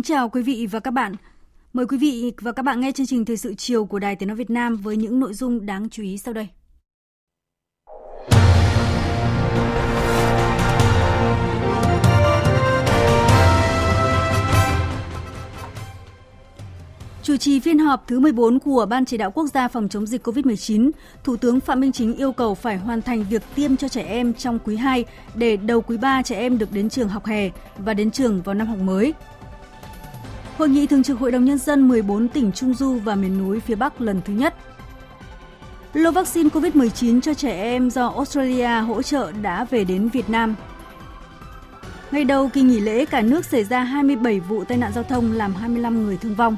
Kính chào quý vị và các bạn. Mời quý vị và các bạn nghe chương trình Thời sự chiều của Đài Tiếng Nói Việt Nam với những nội dung đáng chú ý sau đây. Chủ trì phiên họp thứ 14 của Ban Chỉ đạo Quốc gia phòng chống dịch COVID-19, Thủ tướng Phạm Minh Chính yêu cầu phải hoàn thành việc tiêm cho trẻ em trong quý 2 để đầu quý 3 trẻ em được đến trường học hè và đến trường vào năm học mới. Hội nghị Thường trực Hội đồng Nhân dân 14 tỉnh Trung Du và miền núi phía Bắc lần thứ nhất. Lô vaccine COVID-19 cho trẻ em do Australia hỗ trợ đã về đến Việt Nam. Ngày đầu kỳ nghỉ lễ, cả nước xảy ra 27 vụ tai nạn giao thông làm 25 người thương vong.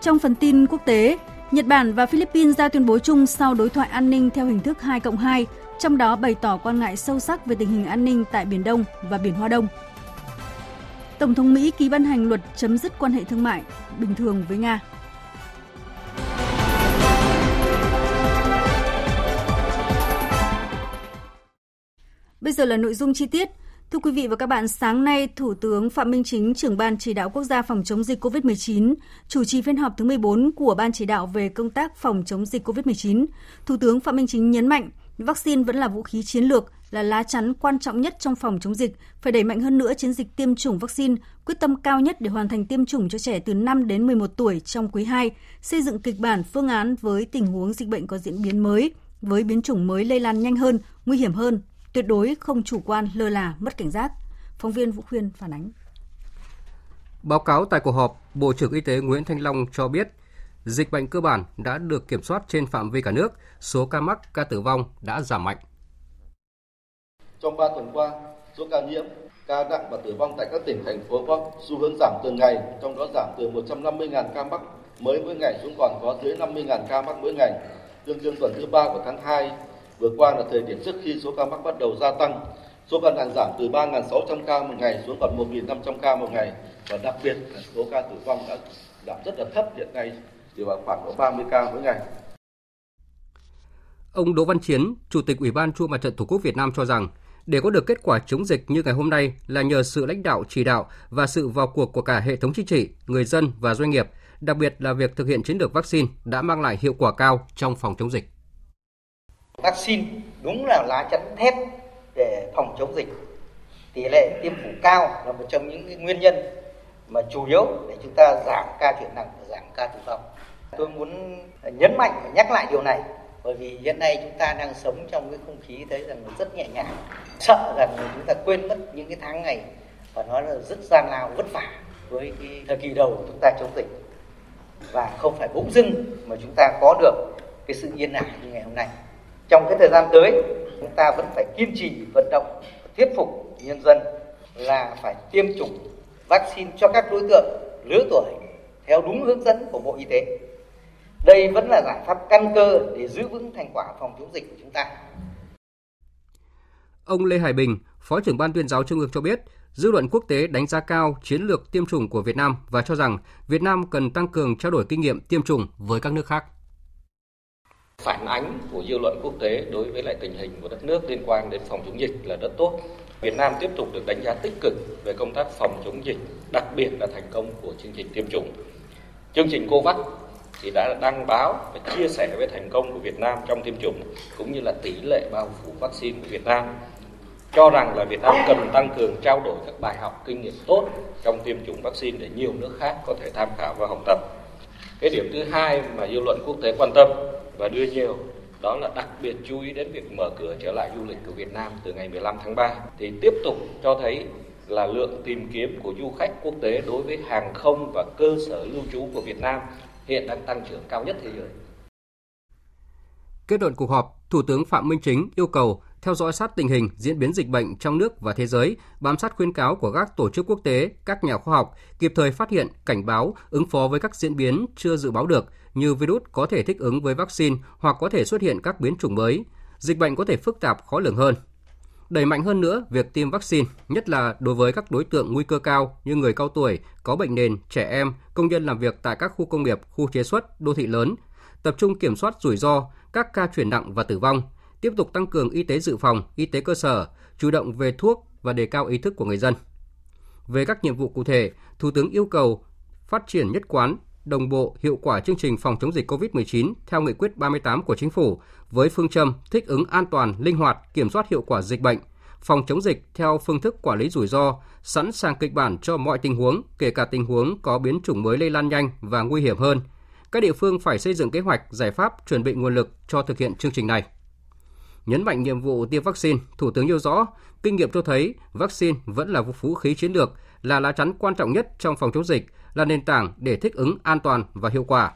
Trong phần tin quốc tế, Nhật Bản và Philippines ra tuyên bố chung sau đối thoại an ninh theo hình thức 2 cộng 2, trong đó bày tỏ quan ngại sâu sắc về tình hình an ninh tại Biển Đông và Biển Hoa Đông. Tổng thống Mỹ ký ban hành luật chấm dứt quan hệ thương mại bình thường với Nga. Bây giờ là nội dung chi tiết. Thưa quý vị và các bạn, sáng nay, Thủ tướng Phạm Minh Chính, trưởng Ban Chỉ đạo Quốc gia phòng chống dịch COVID-19, chủ trì phiên họp thứ 14 của Ban Chỉ đạo về công tác phòng chống dịch COVID-19. Thủ tướng Phạm Minh Chính nhấn mạnh, vaccine vẫn là vũ khí chiến lược, là lá chắn quan trọng nhất trong phòng chống dịch, phải đẩy mạnh hơn nữa chiến dịch tiêm chủng vaccine, quyết tâm cao nhất để hoàn thành tiêm chủng cho trẻ từ 5 đến 11 tuổi trong quý 2, xây dựng kịch bản phương án với tình huống dịch bệnh có diễn biến mới, với biến chủng mới lây lan nhanh hơn, nguy hiểm hơn, tuyệt đối không chủ quan lơ là, mất cảnh giác. Phóng viên Vũ Khuyên phản ánh. Báo cáo tại cuộc họp, Bộ trưởng Y tế Nguyễn Thanh Long cho biết, dịch bệnh cơ bản đã được kiểm soát trên phạm vi cả nước, số ca mắc, ca tử vong đã giảm mạnh. Trong 3 tuần qua, số ca nhiễm, ca nặng và tử vong tại các tỉnh thành phố có xu hướng giảm từng ngày, trong đó giảm từ 150.000 ca mắc mới mỗi ngày xuống còn có dưới 50.000 ca mắc mỗi ngày. Tương đương tuần thứ ba của tháng 2 vừa qua là thời điểm trước khi số ca mắc bắt đầu gia tăng. Số ca nặng giảm từ 3.600 ca một ngày xuống còn 1.500 ca một ngày và đặc biệt là số ca tử vong đã giảm rất là thấp hiện nay chỉ vào khoảng có 30 ca mỗi ngày. Ông Đỗ Văn Chiến, Chủ tịch Ủy ban Trung Mặt trận Tổ quốc Việt Nam cho rằng để có được kết quả chống dịch như ngày hôm nay là nhờ sự lãnh đạo chỉ đạo và sự vào cuộc của cả hệ thống chính trị, người dân và doanh nghiệp, đặc biệt là việc thực hiện chiến lược vaccine đã mang lại hiệu quả cao trong phòng chống dịch. Vaccine đúng là lá chắn thép để phòng chống dịch. Tỷ lệ tiêm phủ cao là một trong những nguyên nhân mà chủ yếu để chúng ta giảm ca chuyển nặng và giảm ca tử vong. Tôi muốn nhấn mạnh và nhắc lại điều này bởi vì hiện nay chúng ta đang sống trong cái không khí thấy rằng rất nhẹ nhàng. Sợ rằng chúng ta quên mất những cái tháng ngày và nói là rất gian lao, vất vả với cái thời kỳ đầu chúng ta chống dịch. Và không phải bỗng dưng mà chúng ta có được cái sự yên ả như ngày hôm nay. Trong cái thời gian tới, chúng ta vẫn phải kiên trì, vận động, thuyết phục nhân dân là phải tiêm chủng vaccine cho các đối tượng lứa tuổi theo đúng hướng dẫn của Bộ Y tế đây vẫn là giải pháp căn cơ để giữ vững thành quả phòng chống dịch của chúng ta. Ông Lê Hải Bình, Phó trưởng Ban tuyên giáo Trung ương cho biết, dư luận quốc tế đánh giá cao chiến lược tiêm chủng của Việt Nam và cho rằng Việt Nam cần tăng cường trao đổi kinh nghiệm tiêm chủng với các nước khác. Phản ánh của dư luận quốc tế đối với lại tình hình của đất nước liên quan đến phòng chống dịch là rất tốt. Việt Nam tiếp tục được đánh giá tích cực về công tác phòng chống dịch, đặc biệt là thành công của chương trình tiêm chủng. Chương trình COVAX thì đã đăng báo và chia sẻ về thành công của Việt Nam trong tiêm chủng, cũng như là tỷ lệ bao phủ vaccine của Việt Nam cho rằng là Việt Nam cần tăng cường trao đổi các bài học kinh nghiệm tốt trong tiêm chủng vaccine để nhiều nước khác có thể tham khảo và học tập. Cái điểm thứ hai mà dư luận quốc tế quan tâm và đưa nhiều, đó là đặc biệt chú ý đến việc mở cửa trở lại du lịch của Việt Nam từ ngày 15 tháng 3 thì tiếp tục cho thấy là lượng tìm kiếm của du khách quốc tế đối với hàng không và cơ sở lưu trú của Việt Nam hiện đang tăng trưởng cao nhất thế giới. Kết luận cuộc họp, Thủ tướng Phạm Minh Chính yêu cầu theo dõi sát tình hình diễn biến dịch bệnh trong nước và thế giới, bám sát khuyến cáo của các tổ chức quốc tế, các nhà khoa học, kịp thời phát hiện, cảnh báo, ứng phó với các diễn biến chưa dự báo được như virus có thể thích ứng với vaccine hoặc có thể xuất hiện các biến chủng mới. Dịch bệnh có thể phức tạp khó lường hơn. Đẩy mạnh hơn nữa việc tiêm vaccine, nhất là đối với các đối tượng nguy cơ cao như người cao tuổi, có bệnh nền, trẻ em, công nhân làm việc tại các khu công nghiệp, khu chế xuất, đô thị lớn, tập trung kiểm soát rủi ro, các ca chuyển nặng và tử vong, tiếp tục tăng cường y tế dự phòng, y tế cơ sở, chủ động về thuốc và đề cao ý thức của người dân. Về các nhiệm vụ cụ thể, Thủ tướng yêu cầu phát triển nhất quán, đồng bộ, hiệu quả chương trình phòng chống dịch COVID-19 theo nghị quyết 38 của chính phủ với phương châm thích ứng an toàn, linh hoạt, kiểm soát hiệu quả dịch bệnh, phòng chống dịch theo phương thức quản lý rủi ro, sẵn sàng kịch bản cho mọi tình huống, kể cả tình huống có biến chủng mới lây lan nhanh và nguy hiểm hơn. Các địa phương phải xây dựng kế hoạch, giải pháp, chuẩn bị nguồn lực cho thực hiện chương trình này. Nhấn mạnh nhiệm vụ tiêm vaccine, Thủ tướng nêu rõ, kinh nghiệm cho thấy vaccine vẫn là vũ khí chiến lược, là lá chắn quan trọng nhất trong phòng chống dịch, là nền tảng để thích ứng an toàn và hiệu quả.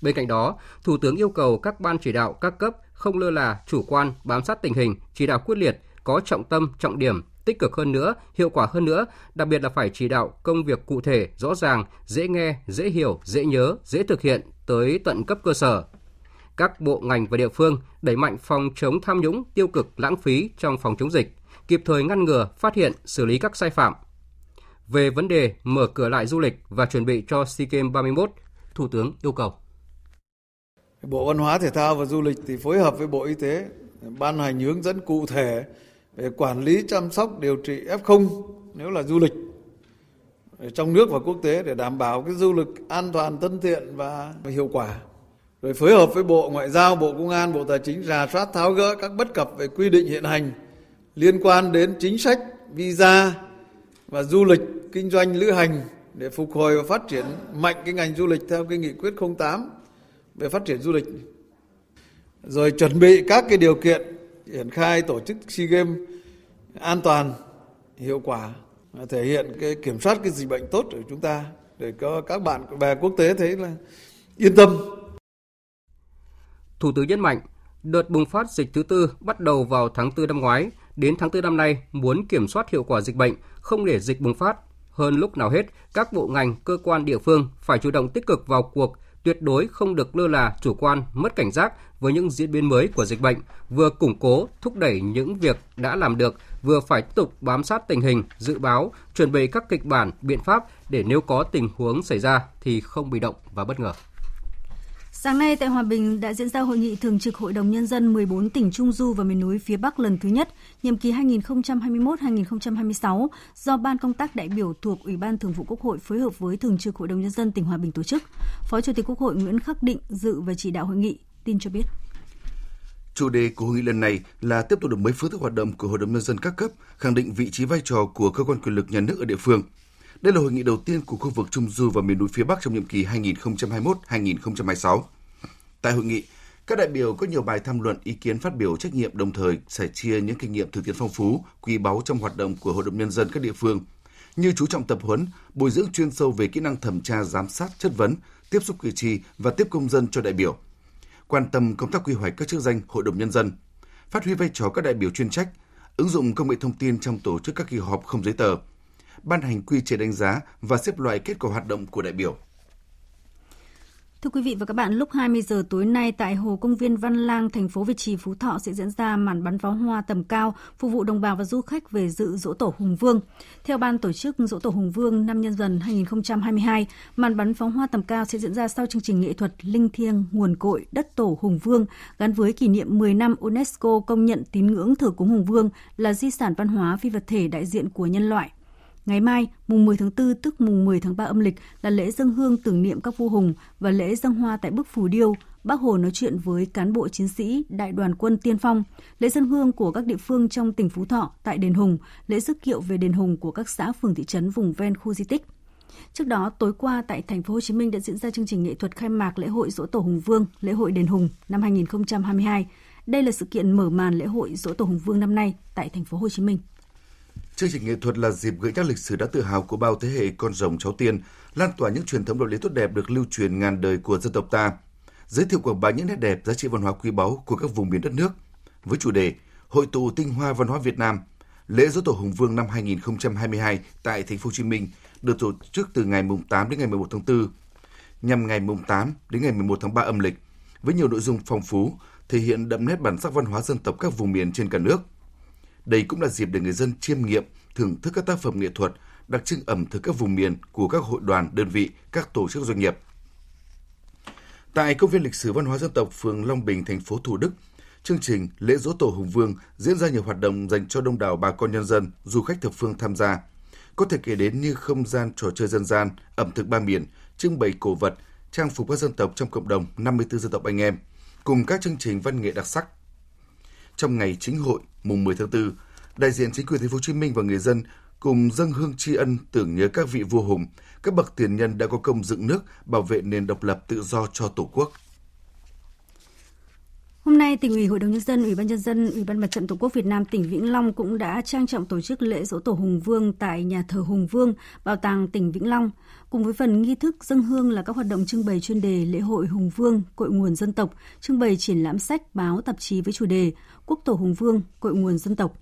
Bên cạnh đó, Thủ tướng yêu cầu các ban chỉ đạo các cấp không lơ là, chủ quan, bám sát tình hình, chỉ đạo quyết liệt, có trọng tâm, trọng điểm, tích cực hơn nữa, hiệu quả hơn nữa, đặc biệt là phải chỉ đạo công việc cụ thể, rõ ràng, dễ nghe, dễ hiểu, dễ nhớ, dễ thực hiện tới tận cấp cơ sở, các bộ ngành và địa phương đẩy mạnh phòng chống tham nhũng, tiêu cực, lãng phí trong phòng chống dịch, kịp thời ngăn ngừa, phát hiện, xử lý các sai phạm. Về vấn đề mở cửa lại du lịch và chuẩn bị cho SEA Games 31, Thủ tướng yêu cầu. Bộ Văn hóa Thể thao và Du lịch thì phối hợp với Bộ Y tế ban hành hướng dẫn cụ thể về quản lý chăm sóc điều trị F0 nếu là du lịch trong nước và quốc tế để đảm bảo cái du lịch an toàn, thân thiện và hiệu quả rồi phối hợp với Bộ Ngoại giao, Bộ Công an, Bộ Tài chính rà soát tháo gỡ các bất cập về quy định hiện hành liên quan đến chính sách visa và du lịch kinh doanh lữ hành để phục hồi và phát triển mạnh cái ngành du lịch theo cái nghị quyết 08 về phát triển du lịch. Rồi chuẩn bị các cái điều kiện triển khai tổ chức SEA Games an toàn, hiệu quả, thể hiện cái kiểm soát cái dịch bệnh tốt của chúng ta để có các bạn bè quốc tế thấy là yên tâm Thủ tướng nhấn mạnh, đợt bùng phát dịch thứ tư bắt đầu vào tháng 4 năm ngoái, đến tháng 4 năm nay muốn kiểm soát hiệu quả dịch bệnh, không để dịch bùng phát. Hơn lúc nào hết, các bộ ngành, cơ quan địa phương phải chủ động tích cực vào cuộc, tuyệt đối không được lơ là, chủ quan, mất cảnh giác với những diễn biến mới của dịch bệnh, vừa củng cố, thúc đẩy những việc đã làm được, vừa phải tiếp tục bám sát tình hình, dự báo, chuẩn bị các kịch bản, biện pháp để nếu có tình huống xảy ra thì không bị động và bất ngờ. Sáng nay tại Hòa Bình đã diễn ra hội nghị thường trực Hội đồng Nhân dân 14 tỉnh Trung Du và miền núi phía Bắc lần thứ nhất, nhiệm kỳ 2021-2026 do Ban công tác đại biểu thuộc Ủy ban Thường vụ Quốc hội phối hợp với Thường trực Hội đồng Nhân dân tỉnh Hòa Bình tổ chức. Phó Chủ tịch Quốc hội Nguyễn Khắc Định dự và chỉ đạo hội nghị. Tin cho biết. Chủ đề của hội nghị lần này là tiếp tục đổi mới phương thức hoạt động của Hội đồng Nhân dân các cấp, khẳng định vị trí vai trò của cơ quan quyền lực nhà nước ở địa phương – đây là hội nghị đầu tiên của khu vực Trung Du và miền núi phía Bắc trong nhiệm kỳ 2021-2026. Tại hội nghị, các đại biểu có nhiều bài tham luận, ý kiến phát biểu trách nhiệm đồng thời sẻ chia những kinh nghiệm thực tiễn phong phú, quý báu trong hoạt động của Hội đồng Nhân dân các địa phương, như chú trọng tập huấn, bồi dưỡng chuyên sâu về kỹ năng thẩm tra, giám sát, chất vấn, tiếp xúc cử tri và tiếp công dân cho đại biểu, quan tâm công tác quy hoạch các chức danh Hội đồng Nhân dân, phát huy vai trò các đại biểu chuyên trách, ứng dụng công nghệ thông tin trong tổ chức các kỳ họp không giấy tờ, ban hành quy chế đánh giá và xếp loại kết quả hoạt động của đại biểu. Thưa quý vị và các bạn, lúc 20 giờ tối nay tại Hồ Công viên Văn Lang, thành phố Việt Trì, Phú Thọ sẽ diễn ra màn bắn pháo hoa tầm cao phục vụ đồng bào và du khách về dự dỗ tổ Hùng Vương. Theo ban tổ chức dỗ tổ Hùng Vương năm nhân dân 2022, màn bắn pháo hoa tầm cao sẽ diễn ra sau chương trình nghệ thuật Linh thiêng nguồn cội đất tổ Hùng Vương gắn với kỷ niệm 10 năm UNESCO công nhận tín ngưỡng thờ cúng Hùng Vương là di sản văn hóa phi vật thể đại diện của nhân loại. Ngày mai, mùng 10 tháng 4 tức mùng 10 tháng 3 âm lịch là lễ dân hương tưởng niệm các vua hùng và lễ dân hoa tại bức phù điêu. Bác Hồ nói chuyện với cán bộ chiến sĩ đại đoàn quân tiên phong, lễ dân hương của các địa phương trong tỉnh Phú Thọ tại đền Hùng, lễ dức kiệu về đền Hùng của các xã phường thị trấn vùng ven khu di tích. Trước đó, tối qua tại thành phố Hồ Chí Minh đã diễn ra chương trình nghệ thuật khai mạc lễ hội Dỗ Tổ Hùng Vương, lễ hội đền Hùng năm 2022. Đây là sự kiện mở màn lễ hội Dỗ Tổ Hùng Vương năm nay tại thành phố Hồ Chí Minh. Chương trình nghệ thuật là dịp gợi nhắc lịch sử đã tự hào của bao thế hệ con rồng cháu tiên, lan tỏa những truyền thống đạo lý tốt đẹp được lưu truyền ngàn đời của dân tộc ta, giới thiệu quảng bá những nét đẹp, giá trị văn hóa quý báu của các vùng miền đất nước. Với chủ đề Hội tụ tinh hoa văn hóa Việt Nam, lễ Dỗ Tổ Hùng Vương năm 2022 tại thành phố Hồ Chí Minh được tổ chức từ ngày 8 đến ngày 11 tháng 4, nhằm ngày 8 đến ngày 11 tháng 3 âm lịch, với nhiều nội dung phong phú, thể hiện đậm nét bản sắc văn hóa dân tộc các vùng miền trên cả nước. Đây cũng là dịp để người dân chiêm nghiệm, thưởng thức các tác phẩm nghệ thuật, đặc trưng ẩm thực các vùng miền của các hội đoàn, đơn vị, các tổ chức doanh nghiệp. Tại công viên lịch sử văn hóa dân tộc phường Long Bình, thành phố Thủ Đức, chương trình lễ dỗ tổ Hùng Vương diễn ra nhiều hoạt động dành cho đông đảo bà con nhân dân, du khách thập phương tham gia. Có thể kể đến như không gian trò chơi dân gian, ẩm thực ba miền, trưng bày cổ vật, trang phục các dân tộc trong cộng đồng 54 dân tộc anh em, cùng các chương trình văn nghệ đặc sắc. Trong ngày chính hội mùng 10 tháng 4, đại diện chính quyền thành phố Hồ Chí Minh và người dân cùng dâng hương tri ân tưởng nhớ các vị vua hùng, các bậc tiền nhân đã có công dựng nước, bảo vệ nền độc lập tự do cho Tổ quốc. Hôm nay, tỉnh ủy, Hội đồng nhân dân, Ủy ban nhân dân, Ủy ban Mặt trận Tổ quốc Việt Nam tỉnh Vĩnh Long cũng đã trang trọng tổ chức lễ dỗ tổ Hùng Vương tại nhà thờ Hùng Vương, bảo tàng tỉnh Vĩnh Long. Cùng với phần nghi thức dân hương là các hoạt động trưng bày chuyên đề lễ hội Hùng Vương, cội nguồn dân tộc, trưng bày triển lãm sách, báo, tạp chí với chủ đề Quốc tổ Hùng Vương, cội nguồn dân tộc.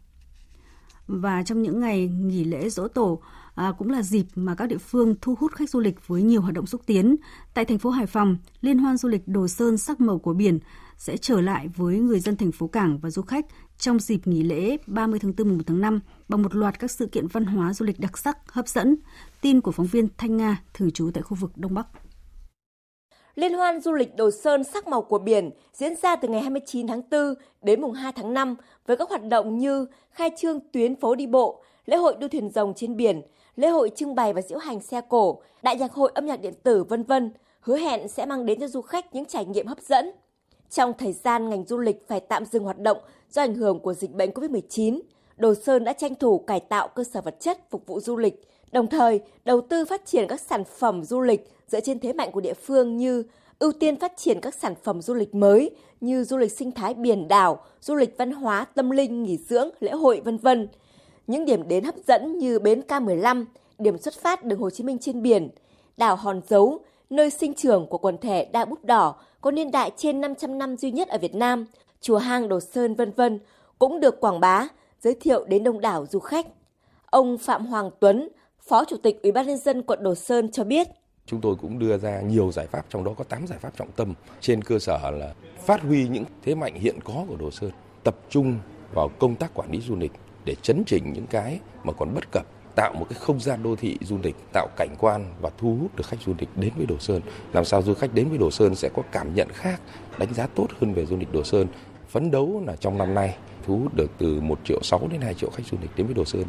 Và trong những ngày nghỉ lễ dỗ tổ, à, cũng là dịp mà các địa phương thu hút khách du lịch với nhiều hoạt động xúc tiến. Tại thành phố Hải Phòng, Liên hoan du lịch Đồ Sơn sắc màu của biển sẽ trở lại với người dân thành phố Cảng và du khách trong dịp nghỉ lễ 30 tháng 4 mùng 1 tháng 5 bằng một loạt các sự kiện văn hóa du lịch đặc sắc, hấp dẫn. Tin của phóng viên Thanh Nga, thường trú tại khu vực Đông Bắc. Liên hoan du lịch Đồ Sơn sắc màu của biển diễn ra từ ngày 29 tháng 4 đến mùng 2 tháng 5 với các hoạt động như khai trương tuyến phố đi bộ, lễ hội đua thuyền rồng trên biển, lễ hội trưng bày và diễu hành xe cổ, đại nhạc hội âm nhạc điện tử vân vân, hứa hẹn sẽ mang đến cho du khách những trải nghiệm hấp dẫn. Trong thời gian ngành du lịch phải tạm dừng hoạt động do ảnh hưởng của dịch bệnh COVID-19, Đồ Sơn đã tranh thủ cải tạo cơ sở vật chất phục vụ du lịch, đồng thời đầu tư phát triển các sản phẩm du lịch dựa trên thế mạnh của địa phương như ưu tiên phát triển các sản phẩm du lịch mới như du lịch sinh thái biển đảo, du lịch văn hóa, tâm linh, nghỉ dưỡng, lễ hội vân vân. Những điểm đến hấp dẫn như bến K15, điểm xuất phát đường Hồ Chí Minh trên biển, đảo Hòn Dấu, nơi sinh trưởng của quần thể đa bút đỏ có niên đại trên 500 năm duy nhất ở Việt Nam, chùa hang Đồ Sơn vân vân cũng được quảng bá, giới thiệu đến đông đảo du khách. Ông Phạm Hoàng Tuấn, Phó Chủ tịch Ủy ban nhân dân quận Đồ Sơn cho biết, Chúng tôi cũng đưa ra nhiều giải pháp, trong đó có 8 giải pháp trọng tâm. Trên cơ sở là phát huy những thế mạnh hiện có của Đồ Sơn, tập trung vào công tác quản lý du lịch để chấn chỉnh những cái mà còn bất cập tạo một cái không gian đô thị du lịch, tạo cảnh quan và thu hút được khách du lịch đến với Đồ Sơn. Làm sao du khách đến với Đồ Sơn sẽ có cảm nhận khác, đánh giá tốt hơn về du lịch Đồ Sơn. Phấn đấu là trong năm nay thu hút được từ 1 triệu 6 đến 2 triệu khách du lịch đến với Đồ Sơn.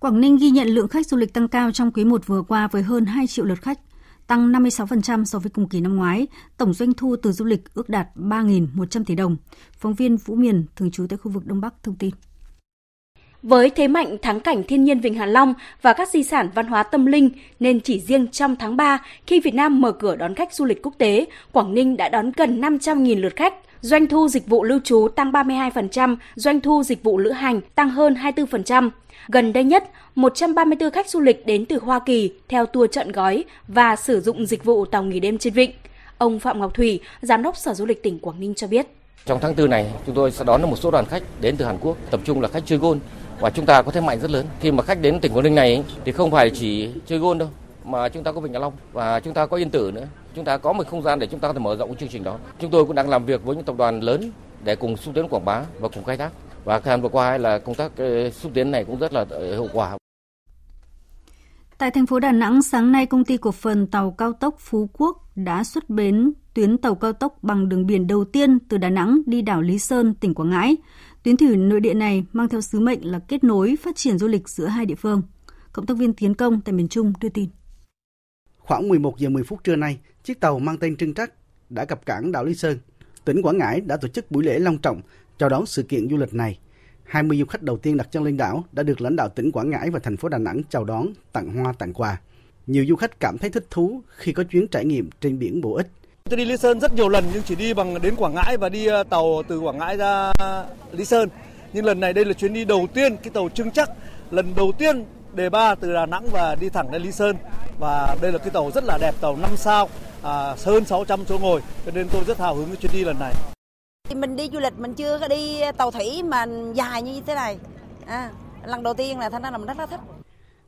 Quảng Ninh ghi nhận lượng khách du lịch tăng cao trong quý 1 vừa qua với hơn 2 triệu lượt khách, tăng 56% so với cùng kỳ năm ngoái. Tổng doanh thu từ du lịch ước đạt 3.100 tỷ đồng. Phóng viên Vũ Miền, thường trú tại khu vực Đông Bắc, thông tin. Với thế mạnh thắng cảnh thiên nhiên Vịnh Hạ Long và các di sản văn hóa tâm linh nên chỉ riêng trong tháng 3, khi Việt Nam mở cửa đón khách du lịch quốc tế, Quảng Ninh đã đón gần 500.000 lượt khách. Doanh thu dịch vụ lưu trú tăng 32%, doanh thu dịch vụ lữ hành tăng hơn 24%. Gần đây nhất, 134 khách du lịch đến từ Hoa Kỳ theo tour trận gói và sử dụng dịch vụ tàu nghỉ đêm trên vịnh. Ông Phạm Ngọc Thủy, Giám đốc Sở Du lịch tỉnh Quảng Ninh cho biết. Trong tháng 4 này, chúng tôi sẽ đón được một số đoàn khách đến từ Hàn Quốc, tập trung là khách chơi golf và chúng ta có thế mạnh rất lớn. Khi mà khách đến tỉnh Quảng Ninh này thì không phải chỉ chơi gôn đâu, mà chúng ta có Vịnh Hạ Long và chúng ta có Yên Tử nữa. Chúng ta có một không gian để chúng ta có thể mở rộng cái chương trình đó. Chúng tôi cũng đang làm việc với những tập đoàn lớn để cùng xúc tiến quảng bá và cùng khai thác. Và thời gian vừa qua là công tác ờ, xúc tiến này cũng rất là ờ, hiệu quả. Tại thành phố Đà Nẵng, sáng nay công ty cổ phần tàu cao tốc Phú Quốc đã xuất bến tuyến tàu cao tốc bằng đường biển đầu tiên từ Đà Nẵng đi đảo Lý Sơn, tỉnh Quảng Ngãi. Tuyến thủy nội địa này mang theo sứ mệnh là kết nối phát triển du lịch giữa hai địa phương. Cộng tác viên Tiến Công tại miền Trung đưa tin. Khoảng 11 giờ 10 phút trưa nay, chiếc tàu mang tên Trưng Trắc đã cập cảng đảo Lý Sơn. Tỉnh Quảng Ngãi đã tổ chức buổi lễ long trọng chào đón sự kiện du lịch này. 20 du khách đầu tiên đặt chân lên đảo đã được lãnh đạo tỉnh Quảng Ngãi và thành phố Đà Nẵng chào đón, tặng hoa tặng quà. Nhiều du khách cảm thấy thích thú khi có chuyến trải nghiệm trên biển bổ ích. Tôi đi Lý Sơn rất nhiều lần nhưng chỉ đi bằng đến Quảng Ngãi và đi ờ, tàu từ Quảng Ngãi ra Lý Sơn. Nhưng lần này đây là chuyến đi đầu tiên, cái tàu trưng chắc lần đầu tiên đề ba từ Đà Nẵng và đi thẳng đến Lý Sơn. Và đây là cái tàu rất là đẹp, tàu 5 sao, à, hơn 600 chỗ ngồi. Cho nên tôi rất hào hứng với chuyến đi lần này. Mình đi du lịch mình chưa có đi tàu thủy mà dài như thế này. À, lần đầu tiên là thành ra là mình rất là thích.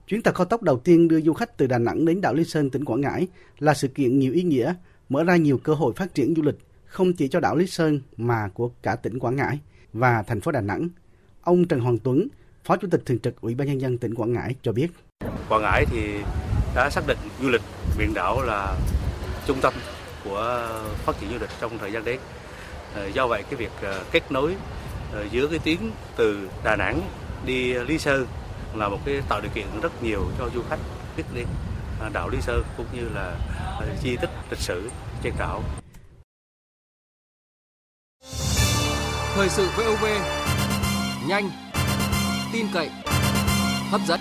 Chuyến tàu cao tốc đầu tiên đưa du khách từ Đà Nẵng đến đảo Lý Sơn, tỉnh Quảng Ngãi là sự kiện nhiều ý nghĩa, mở ra nhiều cơ hội phát triển du lịch không chỉ cho đảo Lý Sơn mà của cả tỉnh Quảng Ngãi và thành phố Đà Nẵng. Ông Trần Hoàng Tuấn, Phó Chủ tịch Thường trực Ủy ban nhân dân tỉnh Quảng Ngãi cho biết. Quảng Ngãi thì đã xác định du lịch biển đảo là trung tâm của phát triển du lịch trong thời gian đến. Ờ, do vậy cái việc ờ, kết nối ờ, giữa cái tuyến từ Đà Nẵng đi Lý Sơn là một cái tạo điều kiện rất nhiều cho du khách biết đến đảo Lý Sơn cũng như là di tích lịch sử trên đảo. Thời sự VOV nhanh, tin cậy, hấp dẫn.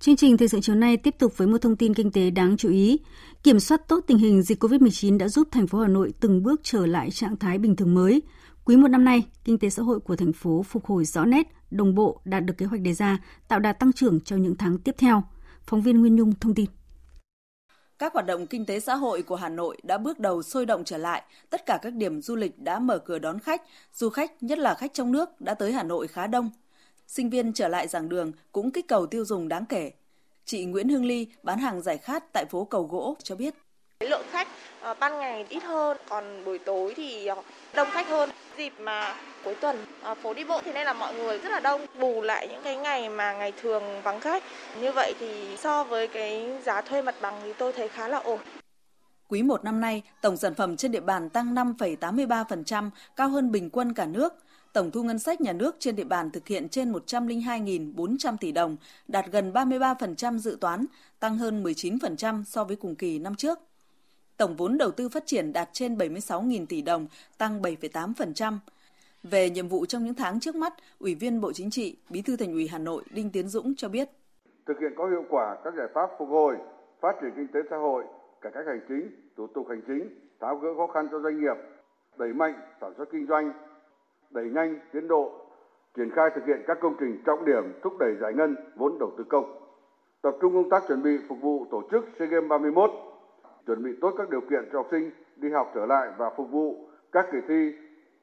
Chương trình thời sự chiều nay tiếp tục với một thông tin kinh tế đáng chú ý. Kiểm soát tốt tình hình dịch COVID-19 đã giúp thành phố Hà Nội từng bước trở lại trạng thái bình thường mới. Quý một năm nay, kinh tế xã hội của thành phố phục hồi rõ nét, đồng bộ đạt được kế hoạch đề ra, tạo đà tăng trưởng cho những tháng tiếp theo. Phóng viên Nguyên Nhung thông tin. Các hoạt động kinh tế xã hội của Hà Nội đã bước đầu sôi động trở lại, tất cả các điểm du lịch đã mở cửa đón khách, du khách, nhất là khách trong nước đã tới Hà Nội khá đông. Sinh viên trở lại giảng đường cũng kích cầu tiêu dùng đáng kể. Chị Nguyễn Hương Ly bán hàng giải khát tại phố Cầu Gỗ cho biết. Lượng khách Ờ, ban ngày ít hơn, còn buổi tối thì ờ, đông khách hơn. Dịp mà cuối tuần ờ, phố đi bộ thì nên là mọi người rất là đông, bù lại những cái ngày mà ngày thường vắng khách. Như vậy thì so với cái giá thuê mặt bằng thì tôi thấy khá là ổn. Quý 1 năm nay, tổng sản phẩm trên địa bàn tăng 5,83%, cao hơn bình quân cả nước. Tổng thu ngân sách nhà nước trên địa bàn thực hiện trên 102.400 tỷ đồng, đạt gần 33% dự toán, tăng hơn 19% so với cùng kỳ năm trước. Tổng vốn đầu tư phát triển đạt trên 76.000 tỷ đồng, tăng 7,8%. Về nhiệm vụ trong những tháng trước mắt, Ủy viên Bộ Chính trị, Bí thư Thành ủy Hà Nội Đinh Tiến Dũng cho biết. Thực hiện có hiệu quả các giải pháp phục hồi, phát triển kinh tế xã hội, cải cách hành chính, thủ tục hành chính, tháo gỡ khó khăn cho doanh nghiệp, đẩy mạnh sản xuất kinh doanh, đẩy nhanh tiến độ, triển khai thực hiện các công trình trọng điểm thúc đẩy giải ngân vốn đầu tư công. Tập trung công tác chuẩn bị phục vụ tổ chức SEA Games 31 chuẩn bị tốt các điều kiện cho học sinh đi học trở lại và phục vụ các kỳ thi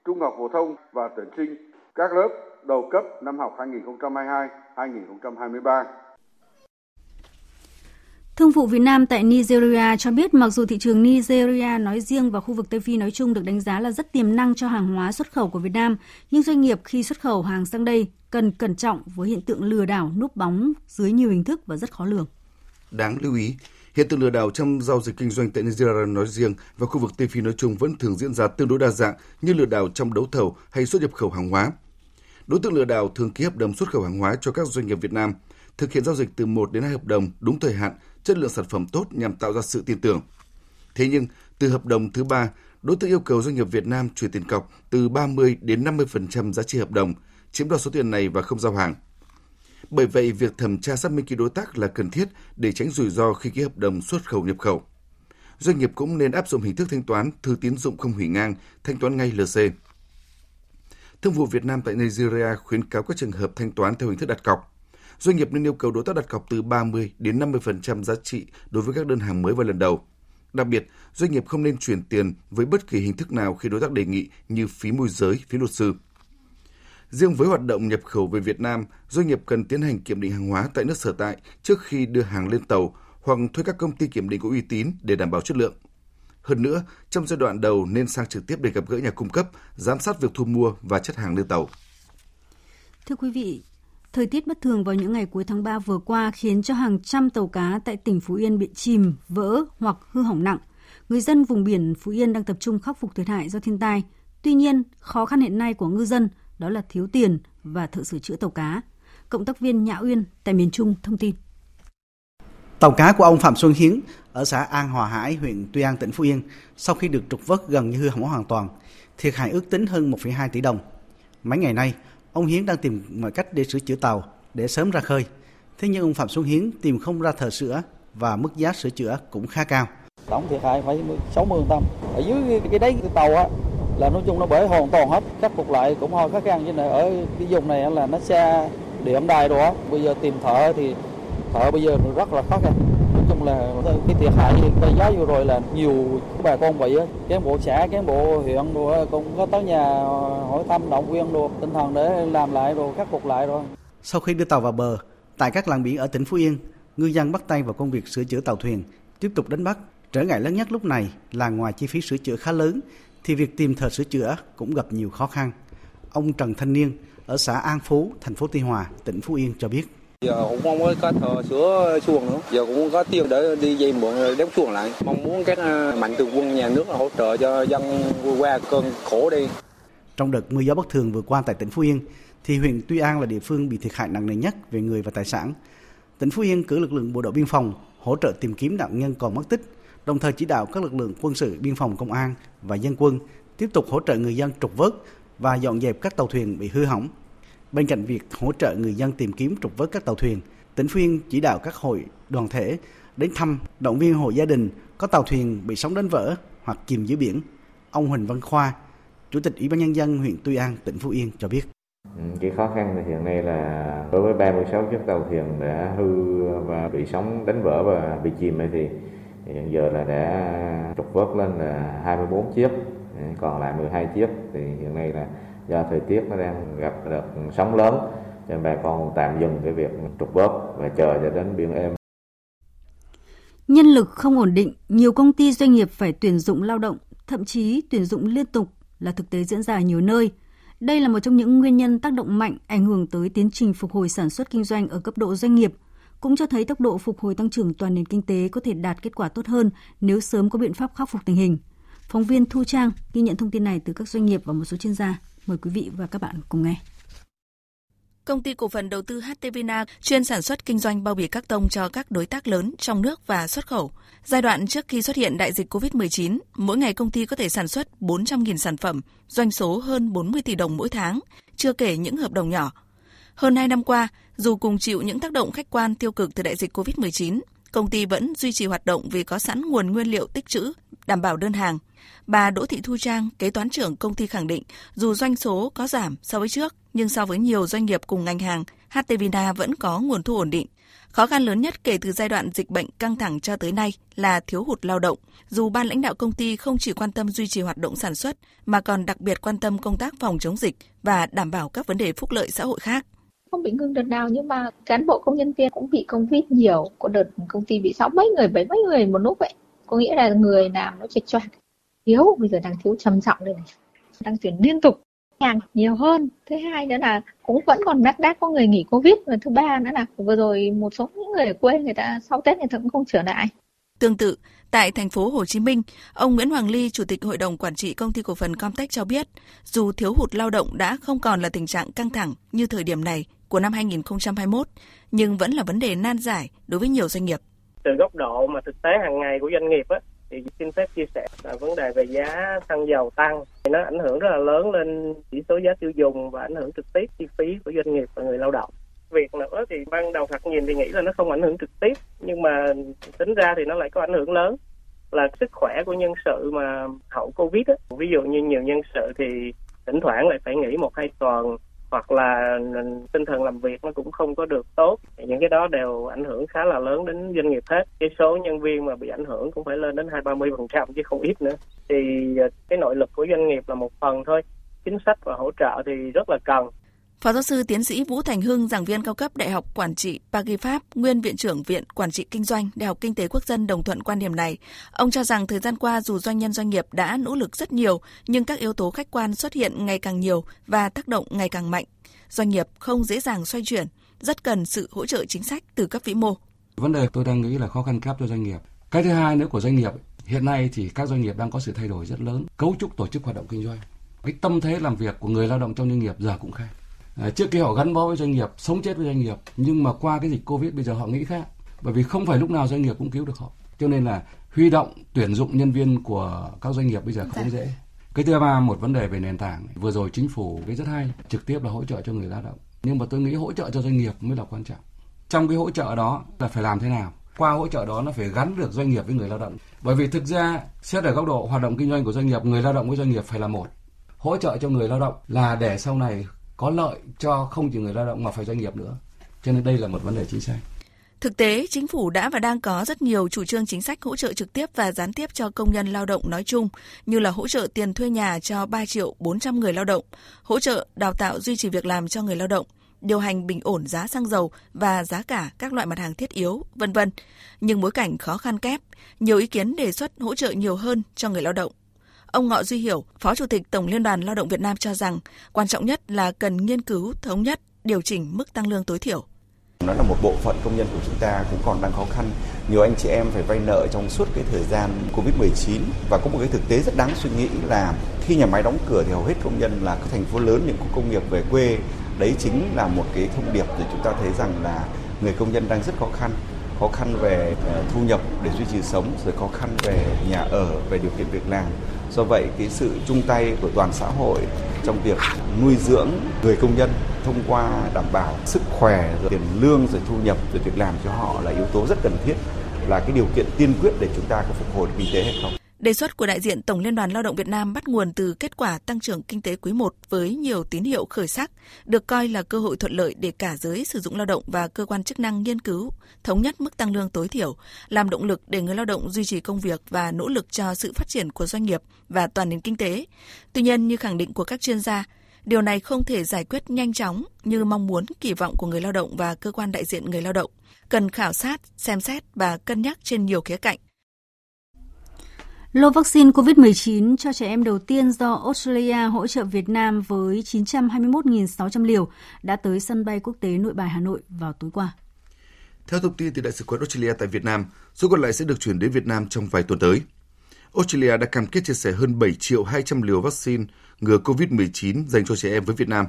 trung học phổ thông và tuyển sinh các lớp đầu cấp năm học 2022-2023. Thương vụ Việt Nam tại Nigeria cho biết mặc dù thị trường Nigeria nói riêng và khu vực Tây Phi nói chung được đánh giá là rất tiềm năng cho hàng hóa xuất khẩu của Việt Nam, nhưng doanh nghiệp khi xuất khẩu hàng sang đây cần cẩn trọng với hiện tượng lừa đảo núp bóng dưới nhiều hình thức và rất khó lường. Đáng lưu ý, Hiện tượng lừa đảo trong giao dịch kinh doanh tại Nigeria nói riêng và khu vực Tây Phi nói chung vẫn thường diễn ra tương đối đa dạng như lừa đảo trong đấu thầu hay xuất nhập khẩu hàng hóa. Đối tượng lừa đảo thường ký hợp đồng xuất khẩu hàng hóa cho các doanh nghiệp Việt Nam, thực hiện giao dịch từ 1 đến 2 hợp đồng đúng thời hạn, chất lượng sản phẩm tốt nhằm tạo ra sự tin tưởng. Thế nhưng, từ hợp đồng thứ ba, đối tượng yêu cầu doanh nghiệp Việt Nam chuyển tiền cọc từ 30 đến 50% giá trị hợp đồng, chiếm đoạt số tiền này và không giao hàng. Bởi vậy, việc thẩm tra xác minh ký đối tác là cần thiết để tránh rủi ro khi ký hợp đồng xuất khẩu nhập khẩu. Doanh nghiệp cũng nên áp dụng hình thức thanh toán thư tín dụng không hủy ngang, thanh toán ngay LC. Thương vụ Việt Nam tại Nigeria khuyến cáo các trường hợp thanh toán theo hình thức đặt cọc. Doanh nghiệp nên yêu cầu đối tác đặt cọc từ 30 đến 50% giá trị đối với các đơn hàng mới và lần đầu. Đặc biệt, doanh nghiệp không nên chuyển tiền với bất kỳ hình thức nào khi đối tác đề nghị như phí môi giới, phí luật sư. Riêng với hoạt động nhập khẩu về Việt Nam, doanh nghiệp cần tiến hành kiểm định hàng hóa tại nước sở tại trước khi đưa hàng lên tàu hoặc thuê các công ty kiểm định có uy tín để đảm bảo chất lượng. Hơn nữa, trong giai đoạn đầu nên sang trực tiếp để gặp gỡ nhà cung cấp, giám sát việc thu mua và chất hàng lên tàu. Thưa quý vị, thời tiết bất thường vào những ngày cuối tháng 3 vừa qua khiến cho hàng trăm tàu cá tại tỉnh Phú Yên bị chìm, vỡ hoặc hư hỏng nặng. Người dân vùng biển Phú Yên đang tập trung khắc phục thiệt hại do thiên tai. Tuy nhiên, khó khăn hiện nay của ngư dân đó là thiếu tiền và thợ sửa chữa tàu cá. Cộng tác viên Nhã Uyên tại miền Trung thông tin. Tàu cá của ông Phạm Xuân Hiến ở xã An Hòa Hải, huyện Tuy An, tỉnh Phú Yên, sau khi được trục vớt gần như hư hỏng hoàn toàn, thiệt hại ước tính hơn 1,2 tỷ đồng. Mấy ngày nay, ông Hiến đang tìm mọi cách để sửa chữa tàu để sớm ra khơi. Thế nhưng ông Phạm Xuân Hiến tìm không ra thợ sửa và mức giá sửa chữa cũng khá cao. Tổng thiệt hại phải 60 trăm. Ở dưới cái, cái đấy cái tàu á là nói chung nó bể hoàn toàn hết, khắc phục lại cũng hơi khó khăn. Chứ này ở cái vùng này là nó xa điểm đài đó. Bây giờ tìm thợ thì thợ bây giờ rất là khó khăn. Nói chung là cái thiệt hại cái giá vừa rồi là nhiều bà con bị cán bộ xã cán bộ huyện rồi cũng có tới nhà hỏi thăm động viên đồ tinh thần để làm lại rồi khắc phục lại rồi. Sau khi đưa tàu vào bờ tại các làng biển ở tỉnh Phú Yên ngư dân bắt tay vào công việc sửa chữa tàu thuyền tiếp tục đánh bắt. Trở ngại lớn nhất lúc này là ngoài chi phí sửa chữa khá lớn thì việc tìm thợ sửa chữa cũng gặp nhiều khó khăn. Ông Trần Thanh Niên ở xã An Phú thành phố Tuy Hòa tỉnh Phú Yên cho biết. Giờ cũng mong có thợ sửa xuồng nữa. Giờ cũng có tiền để đi dây mượn đóng xuồng lại. Mong muốn các à, mạnh thường quân nhà nước hỗ trợ cho dân qua cơn khổ đi. Trong đợt mưa gió bất thường vừa qua tại tỉnh Phú Yên thì huyện Tuy An là địa phương bị thiệt hại nặng nề nhất về người và tài sản. Tỉnh Phú Yên cử lực lượng bộ đội biên phòng hỗ trợ tìm kiếm nạn nhân còn mất tích đồng thời chỉ đạo các lực lượng quân sự biên phòng công an và dân quân tiếp tục hỗ trợ người dân trục vớt và dọn dẹp các tàu thuyền bị hư hỏng Bên cạnh việc hỗ trợ người dân tìm kiếm trục vớt các tàu thuyền, tỉnh Phú Yên chỉ đạo các hội đoàn thể đến thăm động viên hộ gia đình có tàu thuyền bị sóng đánh vỡ hoặc chìm dưới biển. Ông Huỳnh Văn Khoa, Chủ tịch Ủy ban nhân dân huyện Tuy An, tỉnh Phú Yên cho biết. Ừ, cái khó khăn hiện nay là đối với 36 chiếc tàu thuyền đã hư và bị sóng đánh vỡ và bị chìm thì hiện giờ là đã trục vớt lên là 24 chiếc, còn lại 12 chiếc thì hiện nay là do thời tiết nó đang gặp đợt sóng lớn cho nên bà con tạm dừng cái việc trục vớt và chờ cho đến biển êm. Nhân lực không ổn định, nhiều công ty doanh nghiệp phải tuyển dụng lao động, thậm chí tuyển dụng liên tục là thực tế diễn ra ở nhiều nơi. Đây là một trong những nguyên nhân tác động mạnh ảnh hưởng tới tiến trình phục hồi sản xuất kinh doanh ở cấp độ doanh nghiệp, cũng cho thấy tốc độ phục hồi tăng trưởng toàn nền kinh tế có thể đạt kết quả tốt hơn nếu sớm có biện pháp khắc phục tình hình. Phóng viên Thu Trang ghi nhận thông tin này từ các doanh nghiệp và một số chuyên gia. Mời quý vị và các bạn cùng nghe. Công ty cổ phần đầu tư HTVina chuyên sản xuất kinh doanh bao bì các tông cho các đối tác lớn trong nước và xuất khẩu. Giai đoạn trước khi xuất hiện đại dịch COVID-19, mỗi ngày công ty có thể sản xuất 400.000 sản phẩm, doanh số hơn 40 tỷ đồng mỗi tháng, chưa kể những hợp đồng nhỏ. Hơn 2 năm qua, dù cùng chịu những tác động khách quan tiêu cực từ đại dịch COVID-19, công ty vẫn duy trì hoạt động vì có sẵn nguồn nguyên liệu tích trữ, đảm bảo đơn hàng. Bà Đỗ Thị Thu Trang, kế toán trưởng công ty khẳng định, dù doanh số có giảm so với trước, nhưng so với nhiều doanh nghiệp cùng ngành hàng, HTVina vẫn có nguồn thu ổn định. Khó khăn lớn nhất kể từ giai đoạn dịch bệnh căng thẳng cho tới nay là thiếu hụt lao động. Dù ban lãnh đạo công ty không chỉ quan tâm duy trì hoạt động sản xuất, mà còn đặc biệt quan tâm công tác phòng chống dịch và đảm bảo các vấn đề phúc lợi xã hội khác không bị ngưng đợt nào nhưng mà cán bộ công nhân viên cũng bị covid nhiều. Có đợt công ty bị sáu mấy người bảy mấy người một lúc vậy có nghĩa là người làm nó chệch choạc thiếu. Bây giờ đang thiếu trầm trọng đây này. Đang tuyển liên tục. Hàng nhiều hơn. Thứ hai nữa là cũng vẫn còn đắc đác có người nghỉ covid. Và thứ ba nữa là vừa rồi một số những người ở quê người ta sau tết người ta cũng không trở lại. Tương tự, tại thành phố Hồ Chí Minh, ông Nguyễn Hoàng Ly, Chủ tịch Hội đồng Quản trị Công ty Cổ phần Comtech cho biết, dù thiếu hụt lao động đã không còn là tình trạng căng thẳng như thời điểm này của năm 2021, nhưng vẫn là vấn đề nan giải đối với nhiều doanh nghiệp. Từ góc độ mà thực tế hàng ngày của doanh nghiệp á, thì xin phép chia sẻ là vấn đề về giá xăng dầu tăng. Thì nó ảnh hưởng rất là lớn lên chỉ số giá tiêu dùng và ảnh hưởng trực tiếp chi phí của doanh nghiệp và người lao động. Việc nữa thì ban đầu thật nhìn thì nghĩ là nó không ảnh hưởng trực tiếp nhưng mà tính ra thì nó lại có ảnh hưởng lớn. Là sức khỏe của nhân sự mà hậu covid á ví dụ như nhiều nhân sự thì thỉnh thoảng lại phải nghỉ một hai tuần hoặc là tinh thần làm việc nó cũng không có được tốt. Những cái đó đều ảnh hưởng khá là lớn đến doanh nghiệp hết. Cái số nhân viên mà bị ảnh hưởng cũng phải lên đến hai ba mươi phần trăm chứ không ít nữa. Thì ờ, cái nội lực của doanh nghiệp là một phần thôi. Chính sách và hỗ trợ thì rất là cần. Phó giáo sư tiến sĩ Vũ Thành Hưng, giảng viên cao cấp Đại học Quản trị Paris Pháp, nguyên viện trưởng Viện Quản trị Kinh doanh Đại học Kinh tế Quốc dân đồng thuận quan điểm này. Ông cho rằng thời gian qua dù doanh nhân doanh nghiệp đã nỗ lực rất nhiều, nhưng các yếu tố khách quan xuất hiện ngày càng nhiều và tác động ngày càng mạnh. Doanh nghiệp không dễ dàng xoay chuyển, rất cần sự hỗ trợ chính sách từ cấp vĩ mô. Vấn đề tôi đang nghĩ là khó khăn cấp cho doanh nghiệp. Cái thứ hai nữa của doanh nghiệp, hiện nay thì các doanh nghiệp đang có sự thay đổi rất lớn, cấu trúc tổ chức hoạt động kinh doanh. Cái tâm thế làm việc của người lao động trong doanh nghiệp giờ cũng khác À, trước kia họ gắn bó với doanh nghiệp sống chết với doanh nghiệp nhưng mà qua cái dịch covid bây giờ họ nghĩ khác. Bởi vì không phải lúc nào doanh nghiệp cũng cứu được họ. Cho nên là huy động tuyển dụng nhân viên của các doanh nghiệp bây giờ không dễ. Cái thứ ba một vấn đề về nền tảng. Vừa rồi chính phủ cái rất hay trực tiếp là hỗ trợ cho người lao động. Nhưng mà tôi nghĩ hỗ trợ cho doanh nghiệp mới là quan trọng. Trong cái hỗ trợ đó là phải làm thế nào? Qua hỗ trợ đó nó phải gắn được doanh nghiệp với người lao động. Bởi vì thực ra xét ở góc độ hoạt động kinh doanh của doanh nghiệp người lao động với doanh nghiệp phải là một. Hỗ trợ cho người lao động là để sau này có lợi cho không chỉ người lao động mà phải doanh nghiệp nữa cho nên đây là một vấn đề chính sách Thực tế, chính phủ đã và đang có rất nhiều chủ trương chính sách hỗ trợ trực tiếp và gián tiếp cho công nhân lao động nói chung, như là hỗ trợ tiền thuê nhà cho 3 triệu 400 người lao động, hỗ trợ đào tạo duy trì việc làm cho người lao động, điều hành bình ổn giá xăng dầu và giá cả các loại mặt hàng thiết yếu, vân vân. Nhưng bối cảnh khó khăn kép, nhiều ý kiến đề xuất hỗ trợ nhiều hơn cho người lao động. Ông Ngọ Duy Hiểu, Phó Chủ tịch Tổng Liên đoàn Lao động Việt Nam cho rằng, quan trọng nhất là cần nghiên cứu thống nhất điều chỉnh mức tăng lương tối thiểu. Nó là một bộ phận công nhân của chúng ta cũng còn đang khó khăn. Nhiều anh chị em phải vay nợ trong suốt cái thời gian Covid-19 và có một cái thực tế rất đáng suy nghĩ là khi nhà máy đóng cửa thì hầu hết công nhân là các thành phố lớn những khu công nghiệp về quê. Đấy chính là một cái thông điệp để chúng ta thấy rằng là người công nhân đang rất khó khăn khó khăn về ờ, thu nhập để duy trì sống rồi khó khăn về nhà ở về điều kiện việc làm do vậy, cái sự chung tay của toàn xã hội trong việc nuôi dưỡng người công nhân thông qua đảm bảo sức khỏe, rồi tiền lương, rồi thu nhập, rồi việc làm cho họ là yếu tố rất cần thiết, là cái điều kiện tiên quyết để chúng ta có phục hồi kinh tế hay không? Đề xuất của đại diện Tổng Liên đoàn Lao động Việt Nam bắt nguồn từ kết quả tăng trưởng kinh tế quý 1 với nhiều tín hiệu khởi sắc, được coi là cơ hội thuận lợi để cả giới sử dụng lao động và cơ quan chức năng nghiên cứu, thống nhất mức tăng lương tối thiểu, làm động lực để người lao động duy trì công việc và nỗ lực cho sự phát triển của doanh nghiệp và toàn nền kinh tế. Tuy nhiên, như khẳng định của các chuyên gia, điều này không thể giải quyết nhanh chóng như mong muốn kỳ vọng của người lao động và cơ quan đại diện người lao động cần khảo sát, xem xét và cân nhắc trên nhiều khía cạnh Lô vaccine COVID-19 cho trẻ em đầu tiên do Australia hỗ trợ Việt Nam với 921.600 liều đã tới sân bay quốc tế Nội Bài Hà Nội vào tối qua. Theo thông tin từ Đại sứ quán Australia tại Việt Nam, số còn lại sẽ được chuyển đến Việt Nam trong vài tuần tới. Australia đã cam kết chia sẻ hơn 7 triệu 200 liều vaccine ngừa COVID-19 dành cho trẻ em với Việt Nam.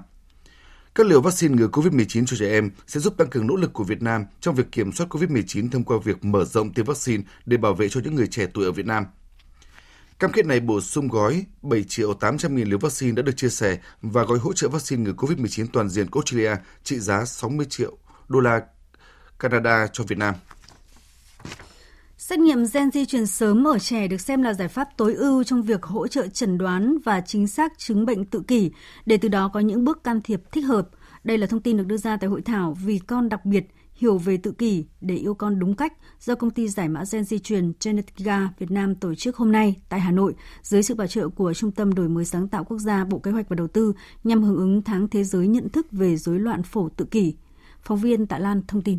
Các liều vaccine ngừa COVID-19 cho trẻ em sẽ giúp tăng cường nỗ lực của Việt Nam trong việc kiểm soát COVID-19 thông qua việc mở rộng tiêm vaccine để bảo vệ cho những người trẻ tuổi ở Việt Nam – Cam kết này bổ sung gói 7 triệu 800 nghìn liều vaccine đã được chia sẻ và gói hỗ trợ vaccine ngừa COVID-19 toàn diện của Australia trị giá 60 triệu đô la Canada cho Việt Nam. Xét nghiệm gen di truyền sớm ở trẻ được xem là giải pháp tối ưu trong việc hỗ trợ chẩn đoán và chính xác chứng bệnh tự kỷ, để từ đó có những bước can thiệp thích hợp. Đây là thông tin được đưa ra tại hội thảo Vì con đặc biệt hiểu về tự kỷ để yêu con đúng cách do công ty giải mã gen di truyền Genetica Việt Nam tổ chức hôm nay tại Hà Nội dưới sự bảo trợ của Trung tâm Đổi mới sáng tạo quốc gia, Bộ Kế hoạch và Đầu tư nhằm hưởng ứng tháng thế giới nhận thức về rối loạn phổ tự kỷ. Phóng viên Tạ Lan thông tin.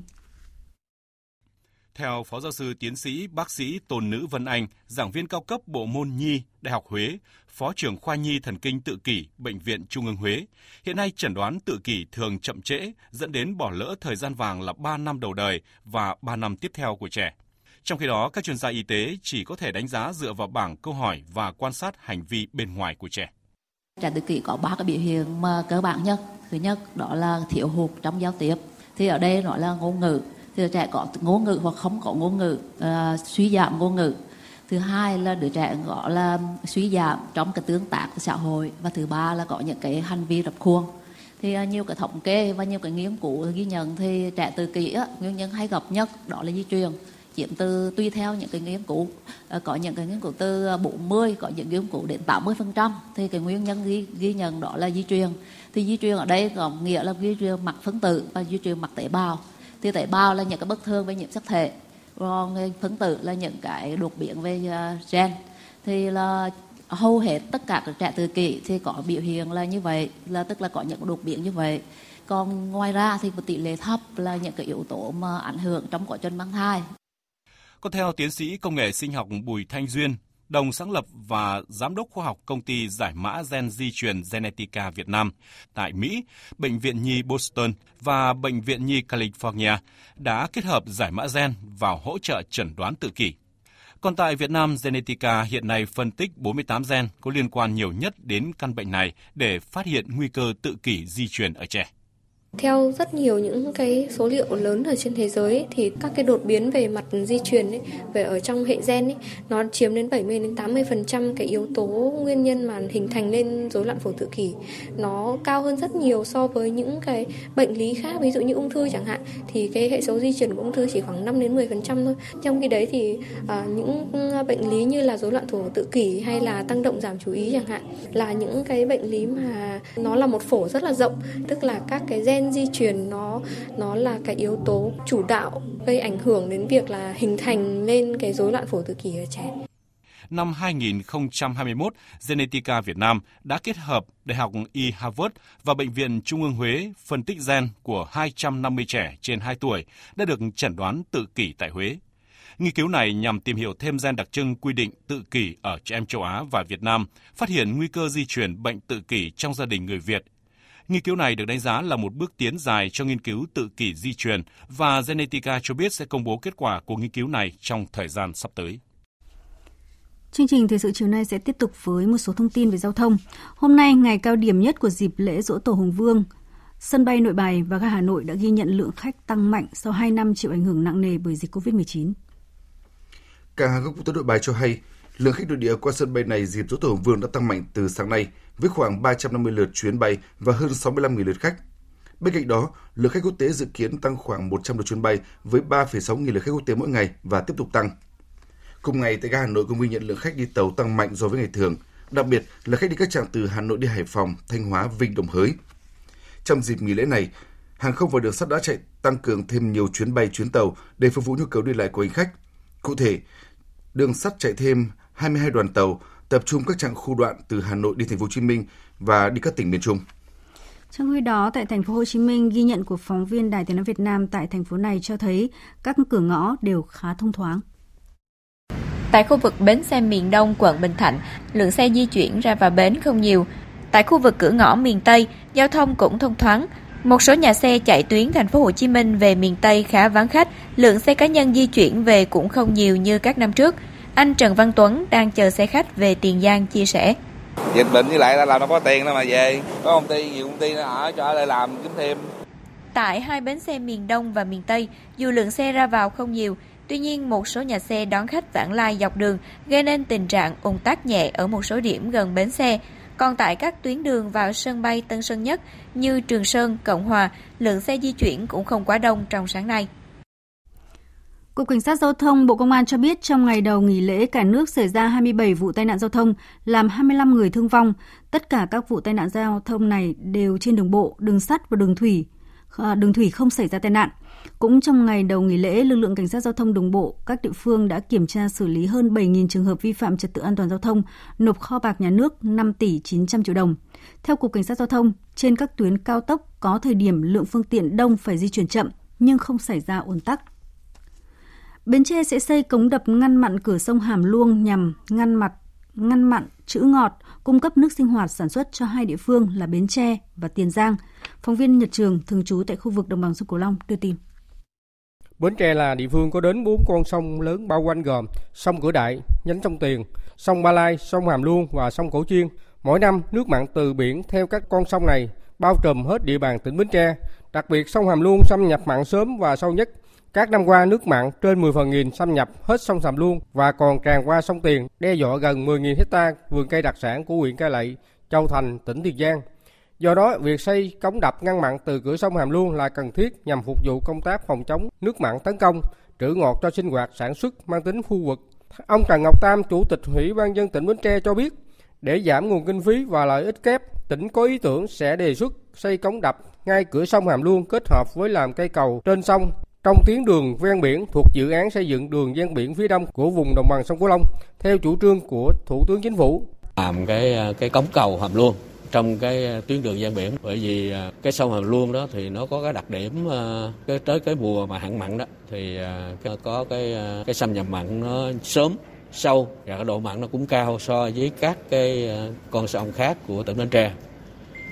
Theo Phó Giáo sư Tiến sĩ Bác sĩ Tôn Nữ Vân Anh, giảng viên cao cấp bộ môn Nhi, Đại học Huế, Phó trưởng khoa Nhi Thần kinh tự kỷ, Bệnh viện Trung ương Huế, hiện nay chẩn đoán tự kỷ thường chậm trễ, dẫn đến bỏ lỡ thời gian vàng là 3 năm đầu đời và 3 năm tiếp theo của trẻ. Trong khi đó, các chuyên gia y tế chỉ có thể đánh giá dựa vào bảng câu hỏi và quan sát hành vi bên ngoài của trẻ. Trẻ tự kỷ có ba cái biểu hiện mà cơ bản nhất. Thứ nhất đó là thiếu hụt trong giao tiếp. Thì ở đây nó là ngôn ngữ. Thì trẻ có ngôn ngữ hoặc không có ngôn ngữ, uh, suy giảm ngôn ngữ. Thứ hai là đứa trẻ gọi là suy giảm trong cái tương tác xã hội. Và thứ ba là có những cái hành vi rập khuôn. Thì ờ, nhiều cái thống kê và nhiều cái nghiên cứu ghi nhận thì trẻ tự kỷ nguyên nhân hay gặp nhất đó là di truyền. Chiếm từ tùy theo những cái nghiên cứu ờ, có những cái nghiên cứu từ 40 có những nghiên cứu đến 80 phần trăm. Thì cái nguyên nhân ghi, ghi nhận đó là di truyền. Thì di truyền ở đây có nghĩa là di truyền mặt phân tử và di truyền mặt tế bào thì tế bào là những cái bất thường về nhiễm sắc thể. Còn phân tử là những cái đột biến về à, gen. Thì là hầu hết tất cả các trẻ tự kỷ thì có biểu hiện là như vậy là tức là có những đột biến như vậy. Còn ngoài ra thì một tỷ lệ thấp là những cái yếu tố mà ảnh hưởng trong quá trình mang thai. Còn theo tiến sĩ công nghệ sinh học Bùi Thanh Duyên, đồng sáng lập và giám đốc khoa học công ty giải mã gen di truyền Genetica Việt Nam tại Mỹ, Bệnh viện Nhi Boston và Bệnh viện Nhi California đã kết hợp giải mã gen vào hỗ trợ chẩn đoán tự kỷ. Còn tại Việt Nam, Genetica hiện nay phân tích 48 gen có liên quan nhiều nhất đến căn bệnh này để phát hiện nguy cơ tự kỷ di truyền ở trẻ. Theo rất nhiều những cái số liệu lớn ở trên thế giới ấy, thì các cái đột biến về mặt di truyền ấy, về ở trong hệ gen ấy, nó chiếm đến 70 đến 80% cái yếu tố nguyên nhân mà hình thành lên rối loạn phổ tự kỷ. Nó cao hơn rất nhiều so với những cái bệnh lý khác, ví dụ như ung thư chẳng hạn thì cái hệ số di truyền của ung thư chỉ khoảng 5 đến 10% thôi. Trong khi đấy thì à, những bệnh lý như là rối loạn phổ tự kỷ hay là tăng động giảm chú ý chẳng hạn là những cái bệnh lý mà nó là một phổ rất là rộng, tức là các cái gen gen di truyền nó nó là cái yếu tố chủ đạo gây ảnh hưởng đến việc là hình thành lên cái rối loạn phổ tự kỷ ở trẻ. Năm 2021, Genetica Việt Nam đã kết hợp Đại học Y Harvard và Bệnh viện Trung ương Huế phân tích gen của 250 trẻ trên 2 tuổi đã được chẩn đoán tự kỷ tại Huế. Nghiên cứu này nhằm tìm hiểu thêm gen đặc trưng quy định tự kỷ ở trẻ em châu Á và Việt Nam, phát hiện nguy cơ di truyền bệnh tự kỷ trong gia đình người Việt Nghiên cứu này được đánh giá là một bước tiến dài cho nghiên cứu tự kỷ di truyền và Genetica cho biết sẽ công bố kết quả của nghiên cứu này trong thời gian sắp tới. Chương trình thời sự chiều nay sẽ tiếp tục với một số thông tin về giao thông. Hôm nay, ngày cao điểm nhất của dịp lễ Dỗ Tổ Hùng Vương, sân bay Nội Bài và ga Hà Nội đã ghi nhận lượng khách tăng mạnh sau 2 năm chịu ảnh hưởng nặng nề bởi dịch COVID-19. Cảng hàng không quốc tế Nội Bài cho hay, lượng khách nội địa qua sân bay này dịp Dỗ Tổ Hùng Vương đã tăng mạnh từ sáng nay với khoảng 350 lượt chuyến bay và hơn 65.000 lượt khách. Bên cạnh đó, lượt khách quốc tế dự kiến tăng khoảng 100 lượt chuyến bay với 3,6 nghìn lượt khách quốc tế mỗi ngày và tiếp tục tăng. Cùng ngày tại ga Hà Nội cũng ghi nhận lượng khách đi tàu tăng mạnh so với ngày thường, đặc biệt là khách đi các trạng từ Hà Nội đi Hải Phòng, Thanh Hóa, Vinh, Đồng Hới. Trong dịp nghỉ lễ này, hàng không và đường sắt đã chạy tăng cường thêm nhiều chuyến bay chuyến tàu để phục vụ nhu cầu đi lại của hành khách. Cụ thể, đường sắt chạy thêm 22 đoàn tàu tập trung các chặng khu đoạn từ Hà Nội đi thành phố Hồ Chí Minh và đi các tỉnh miền Trung. Trong khi đó, tại thành phố Hồ Chí Minh, ghi nhận của phóng viên Đài Tiếng nói Việt Nam tại thành phố này cho thấy các cửa ngõ đều khá thông thoáng. Tại khu vực bến xe miền Đông quận Bình Thạnh, lượng xe di chuyển ra vào bến không nhiều. Tại khu vực cửa ngõ miền Tây, giao thông cũng thông thoáng. Một số nhà xe chạy tuyến thành phố Hồ Chí Minh về miền Tây khá vắng khách, lượng xe cá nhân di chuyển về cũng không nhiều như các năm trước. Anh Trần Văn Tuấn đang chờ xe khách về Tiền Giang chia sẻ. Dịch bệnh với lại là làm đâu có tiền đâu mà về. Có công ty, nhiều công ty nó ở cho ở đây làm kiếm thêm. Tại hai bến xe miền Đông và miền Tây, dù lượng xe ra vào không nhiều, tuy nhiên một số nhà xe đón khách vãng lai dọc đường gây nên tình trạng ùn tắc nhẹ ở một số điểm gần bến xe. Còn tại các tuyến đường vào sân bay Tân Sơn Nhất như Trường Sơn, Cộng Hòa, lượng xe di chuyển cũng không quá đông trong sáng nay. Cục Cảnh sát Giao thông Bộ Công an cho biết trong ngày đầu nghỉ lễ cả nước xảy ra 27 vụ tai nạn giao thông, làm 25 người thương vong. Tất cả các vụ tai nạn giao thông này đều trên đường bộ, đường sắt và đường thủy. À, đường thủy không xảy ra tai nạn. Cũng trong ngày đầu nghỉ lễ, lực lượng cảnh sát giao thông đường bộ các địa phương đã kiểm tra xử lý hơn 7.000 trường hợp vi phạm trật tự an toàn giao thông, nộp kho bạc nhà nước 5 tỷ 900 triệu đồng. Theo Cục Cảnh sát giao thông, trên các tuyến cao tốc có thời điểm lượng phương tiện đông phải di chuyển chậm nhưng không xảy ra ùn tắc. Bến Tre sẽ xây cống đập ngăn mặn cửa sông Hàm Luông nhằm ngăn mặt ngăn mặn trữ ngọt, cung cấp nước sinh hoạt sản xuất cho hai địa phương là Bến Tre và Tiền Giang. Phóng viên Nhật Trường thường trú tại khu vực đồng bằng sông Cửu Long đưa tin. Bến Tre là địa phương có đến 4 con sông lớn bao quanh gồm sông Cửa Đại, nhánh sông Tiền, sông Ba Lai, sông Hàm Luông và sông Cổ Chiên. Mỗi năm, nước mặn từ biển theo các con sông này bao trùm hết địa bàn tỉnh Bến Tre. Đặc biệt, sông Hàm Luông xâm nhập mặn sớm và sâu nhất, các năm qua, nước mặn trên 10 phần nghìn xâm nhập hết sông Sàm Luông và còn tràn qua sông Tiền, đe dọa gần 10.000 hecta vườn cây đặc sản của huyện Cai Lậy, Châu Thành, tỉnh Tiền Giang. Do đó, việc xây cống đập ngăn mặn từ cửa sông Hàm Luông là cần thiết nhằm phục vụ công tác phòng chống nước mặn tấn công, trữ ngọt cho sinh hoạt sản xuất mang tính khu vực. Ông Trần Ngọc Tam, Chủ tịch Ủy ban dân tỉnh Bến Tre cho biết, để giảm nguồn kinh phí và lợi ích kép, tỉnh có ý tưởng sẽ đề xuất xây cống đập ngay cửa sông Hàm Luông kết hợp với làm cây cầu trên sông trong tuyến đường ven biển thuộc dự án xây dựng đường ven biển phía đông của vùng đồng bằng sông Cửu Long, theo chủ trương của Thủ tướng Chính phủ. Làm cái cái cống cầu hầm luôn trong cái tuyến đường ven biển bởi vì à, cái sông Hàm Luông đó thì nó có cái đặc điểm à, cái, tới cái mùa mà hạn mặn đó thì à, có cái cái xâm nhập mặn nó sớm, sâu và cái độ mặn nó cũng cao so với các cái con sông khác của tỉnh Bến Tre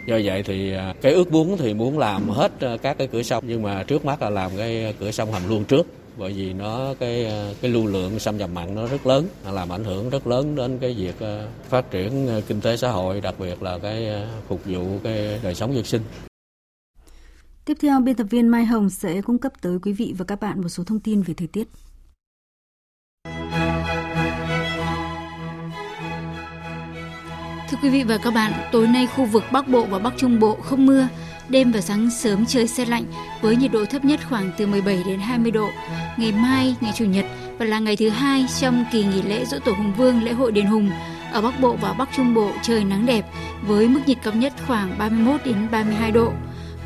do vậy thì à, cái ước muốn thì muốn làm hết à, các cái cửa sông. Nhưng mà trước mắt là làm cái à, cửa sông hầm luôn trước. Bởi vì nó cái cái lưu lượng xâm nhập mặn nó rất lớn làm ảnh hưởng rất lớn đến cái việc phát triển kinh tế xã hội đặc biệt là cái phục vụ cái đời sống dân sinh. Tiếp theo, biên tập viên Mai Hồng sẽ cung cấp tới quý vị và các bạn một số thông tin về thời tiết. Thưa quý vị và các bạn, tối nay khu vực Bắc Bộ và Bắc Trung Bộ không mưa, đêm và sáng sớm trời xe lạnh với nhiệt độ thấp nhất khoảng từ 17 đến 20 độ. Ngày mai, ngày Chủ nhật và là ngày thứ hai trong kỳ nghỉ lễ Dỗ Tổ Hùng Vương lễ hội Đền Hùng, ở Bắc Bộ và Bắc Trung Bộ trời nắng đẹp với mức nhiệt cao nhất khoảng 31 đến 32 độ.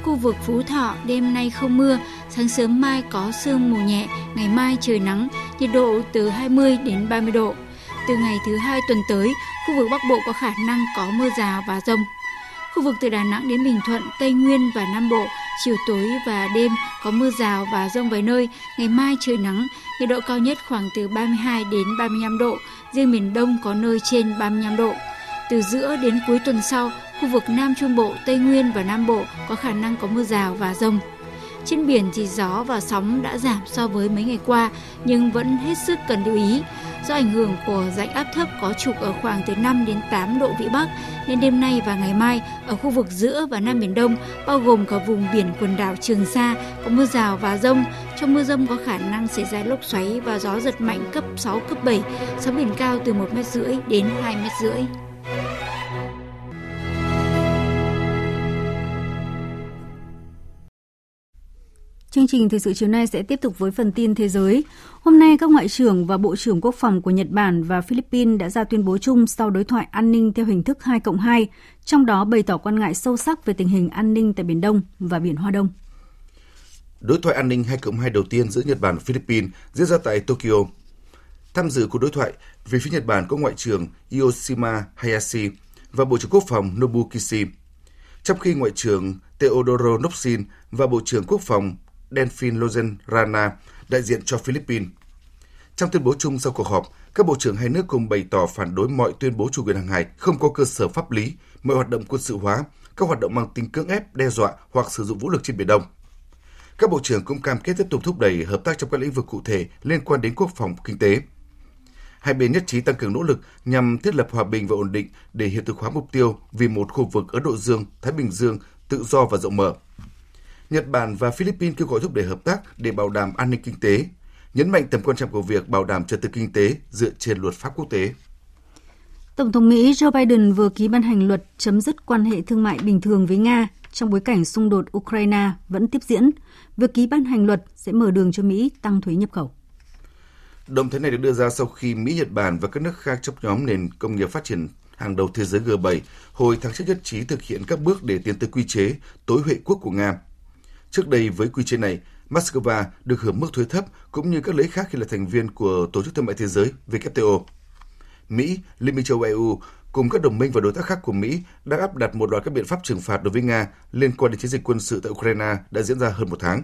Khu vực Phú Thọ đêm nay không mưa, sáng sớm mai có sương mù nhẹ, ngày mai trời nắng, nhiệt độ từ 20 đến 30 độ. Từ ngày thứ hai tuần tới, khu vực Bắc Bộ có khả năng có mưa rào và rông. Khu vực từ Đà Nẵng đến Bình Thuận, Tây Nguyên và Nam Bộ, chiều tối và đêm có mưa rào và rông vài nơi, ngày mai trời nắng, nhiệt độ cao nhất khoảng từ 32 đến 35 độ, riêng miền Đông có nơi trên 35 độ. Từ giữa đến cuối tuần sau, khu vực Nam Trung Bộ, Tây Nguyên và Nam Bộ có khả năng có mưa rào và rông. Trên biển thì gió và sóng đã giảm so với mấy ngày qua nhưng vẫn hết sức cần lưu ý. Do ảnh hưởng của rãnh áp thấp có trục ở khoảng từ 5 đến 8 độ vĩ Bắc nên đêm nay và ngày mai ở khu vực giữa và Nam Biển Đông bao gồm cả vùng biển quần đảo Trường Sa có mưa rào và rông. Trong mưa rông có khả năng xảy ra lốc xoáy và gió giật mạnh cấp 6, cấp 7, sóng biển cao từ 1 mét rưỡi đến 2 mét rưỡi. Chương trình thời sự chiều nay sẽ tiếp tục với phần tin thế giới. Hôm nay, các ngoại trưởng và bộ trưởng quốc phòng của Nhật Bản và Philippines đã ra tuyên bố chung sau đối thoại an ninh theo hình thức 2 cộng 2, trong đó bày tỏ quan ngại sâu sắc về tình hình an ninh tại Biển Đông và Biển Hoa Đông. Đối thoại an ninh 2 cộng 2 đầu tiên giữa Nhật Bản và Philippines diễn ra tại Tokyo. Tham dự cuộc đối thoại, về phía Nhật Bản có Ngoại trưởng Yoshima Hayashi và Bộ trưởng Quốc phòng Nobu Kishi. Trong khi Ngoại trưởng Teodoro Nopsin và Bộ trưởng Quốc phòng Delphin Lozen Rana, đại diện cho Philippines. Trong tuyên bố chung sau cuộc họp, các bộ trưởng hai nước cùng bày tỏ phản đối mọi tuyên bố chủ quyền hàng hải không có cơ sở pháp lý, mọi hoạt động quân sự hóa, các hoạt động mang tính cưỡng ép, đe dọa hoặc sử dụng vũ lực trên Biển Đông. Các bộ trưởng cũng cam kết tiếp tục thúc đẩy hợp tác trong các lĩnh vực cụ thể liên quan đến quốc phòng kinh tế. Hai bên nhất trí tăng cường nỗ lực nhằm thiết lập hòa bình và ổn định để hiện thực hóa mục tiêu vì một khu vực Ấn Độ Dương, Thái Bình Dương tự do và rộng mở. Nhật Bản và Philippines kêu gọi thúc đẩy hợp tác để bảo đảm an ninh kinh tế, nhấn mạnh tầm quan trọng của việc bảo đảm trật tự kinh tế dựa trên luật pháp quốc tế. Tổng thống Mỹ Joe Biden vừa ký ban hành luật chấm dứt quan hệ thương mại bình thường với Nga trong bối cảnh xung đột Ukraine vẫn tiếp diễn. Việc ký ban hành luật sẽ mở đường cho Mỹ tăng thuế nhập khẩu. Động thái này được đưa ra sau khi Mỹ, Nhật Bản và các nước khác trong nhóm nền công nghiệp phát triển hàng đầu thế giới G7 hồi tháng trước nhất trí thực hiện các bước để tiến tới quy chế tối huệ quốc của Nga. Trước đây với quy chế này, Moscow được hưởng mức thuế thấp cũng như các lợi khác khi là thành viên của Tổ chức Thương mại Thế giới WTO. Mỹ, Liên minh châu EU cùng các đồng minh và đối tác khác của Mỹ đã áp đặt một loạt các biện pháp trừng phạt đối với Nga liên quan đến chiến dịch quân sự tại Ukraine đã diễn ra hơn một tháng.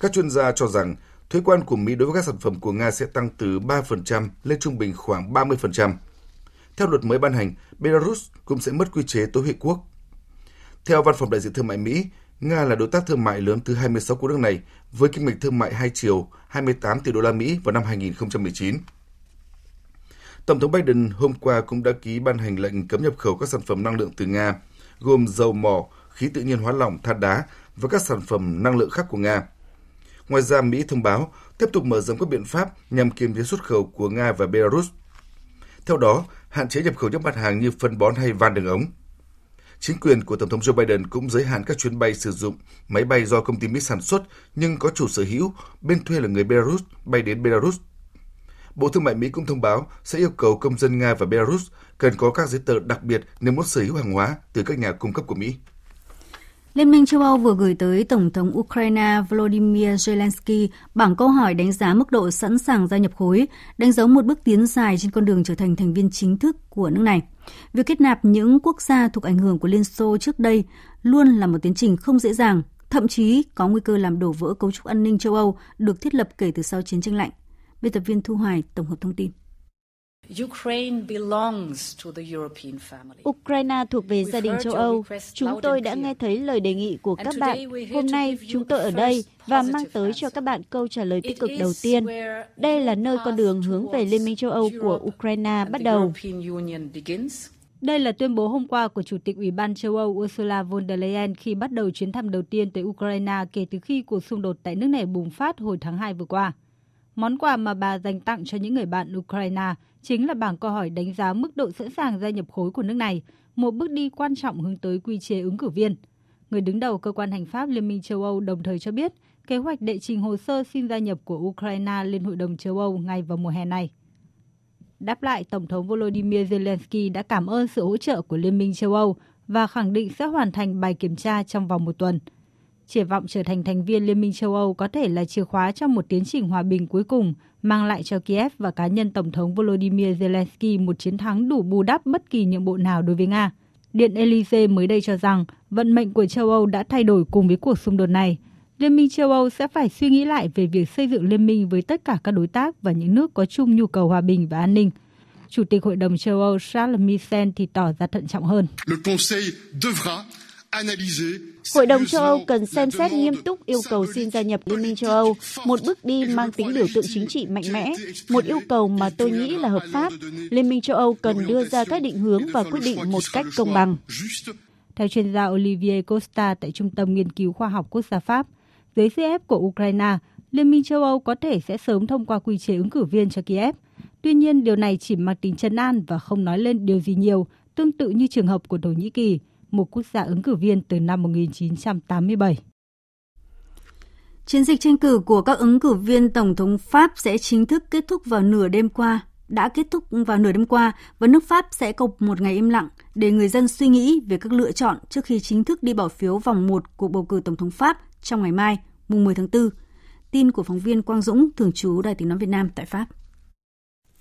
Các chuyên gia cho rằng thuế quan của Mỹ đối với các sản phẩm của Nga sẽ tăng từ 3% lên trung bình khoảng 30%. Theo luật mới ban hành, Belarus cũng sẽ mất quy chế tối huệ quốc. Theo Văn phòng Đại diện Thương mại Mỹ, Nga là đối tác thương mại lớn thứ 26 của nước này với kinh mạch thương mại hai chiều 28 tỷ đô la Mỹ vào năm 2019. Tổng thống Biden hôm qua cũng đã ký ban hành lệnh cấm nhập khẩu các sản phẩm năng lượng từ Nga, gồm dầu mỏ, khí tự nhiên hóa lỏng, than đá và các sản phẩm năng lượng khác của Nga. Ngoài ra, Mỹ thông báo tiếp tục mở rộng các biện pháp nhằm kiềm chế xuất khẩu của Nga và Belarus. Theo đó, hạn chế nhập khẩu những mặt hàng như phân bón hay van đường ống. Chính quyền của Tổng thống Joe Biden cũng giới hạn các chuyến bay sử dụng máy bay do công ty Mỹ sản xuất nhưng có chủ sở hữu, bên thuê là người Belarus bay đến Belarus. Bộ Thương mại Mỹ cũng thông báo sẽ yêu cầu công dân Nga và Belarus cần có các giấy tờ đặc biệt nếu muốn sở hữu hàng hóa từ các nhà cung cấp của Mỹ. Liên minh châu Âu vừa gửi tới Tổng thống Ukraine Volodymyr Zelensky bảng câu hỏi đánh giá mức độ sẵn sàng gia nhập khối, đánh dấu một bước tiến dài trên con đường trở thành thành viên chính thức của nước này. Việc kết nạp những quốc gia thuộc ảnh hưởng của Liên Xô trước đây luôn là một tiến trình không dễ dàng, thậm chí có nguy cơ làm đổ vỡ cấu trúc an ninh châu Âu được thiết lập kể từ sau chiến tranh lạnh. Biên tập viên Thu Hoài tổng hợp thông tin. Ukraine thuộc về gia đình châu Âu. Chúng tôi đã nghe thấy lời đề nghị của các bạn. Hôm nay chúng tôi ở đây và mang tới cho các bạn câu trả lời tích cực đầu tiên. Đây là nơi con đường hướng về Liên minh châu Âu của Ukraine bắt đầu. Đây là tuyên bố hôm qua của Chủ tịch Ủy ban châu Âu Ursula von der Leyen khi bắt đầu chuyến thăm đầu tiên tới Ukraine kể từ khi cuộc xung đột tại nước này bùng phát hồi tháng 2 vừa qua. Món quà mà bà dành tặng cho những người bạn Ukraine chính là bảng câu hỏi đánh giá mức độ sẵn sàng gia nhập khối của nước này, một bước đi quan trọng hướng tới quy chế ứng cử viên. Người đứng đầu cơ quan hành pháp Liên minh châu Âu đồng thời cho biết kế hoạch đệ trình hồ sơ xin gia nhập của Ukraine lên Hội đồng châu Âu ngay vào mùa hè này. Đáp lại, Tổng thống Volodymyr Zelensky đã cảm ơn sự hỗ trợ của Liên minh châu Âu và khẳng định sẽ hoàn thành bài kiểm tra trong vòng một tuần. Triển vọng trở thành thành viên Liên minh châu Âu có thể là chìa khóa cho một tiến trình hòa bình cuối cùng, mang lại cho Kiev và cá nhân Tổng thống Volodymyr Zelensky một chiến thắng đủ bù đắp bất kỳ nhượng bộ nào đối với Nga. Điện Elysee mới đây cho rằng vận mệnh của châu Âu đã thay đổi cùng với cuộc xung đột này. Liên minh châu Âu sẽ phải suy nghĩ lại về việc xây dựng liên minh với tất cả các đối tác và những nước có chung nhu cầu hòa bình và an ninh. Chủ tịch Hội đồng châu Âu Charles Michel thì tỏ ra thận trọng hơn. Hội đồng châu Âu cần xem xét nghiêm túc yêu cầu xin gia nhập Liên minh châu Âu, một bước đi mang tính biểu tượng chính trị mạnh mẽ, một yêu cầu mà tôi nghĩ là hợp pháp. Liên minh châu Âu cần đưa ra các định hướng và quyết định một cách công bằng. Theo chuyên gia Olivier Costa tại Trung tâm Nghiên cứu Khoa học Quốc gia Pháp, dưới sức ép của Ukraine, Liên minh châu Âu có thể sẽ sớm thông qua quy chế ứng cử viên cho Kiev. Tuy nhiên, điều này chỉ mang tính chân an và không nói lên điều gì nhiều, tương tự như trường hợp của Thổ Nhĩ Kỳ, một quốc gia ứng cử viên từ năm 1987. Chiến dịch tranh cử của các ứng cử viên Tổng thống Pháp sẽ chính thức kết thúc vào nửa đêm qua, đã kết thúc vào nửa đêm qua và nước Pháp sẽ có một ngày im lặng để người dân suy nghĩ về các lựa chọn trước khi chính thức đi bỏ phiếu vòng 1 cuộc bầu cử Tổng thống Pháp trong ngày mai, mùng 10 tháng 4. Tin của phóng viên Quang Dũng, thường trú Đài tiếng nói Việt Nam tại Pháp.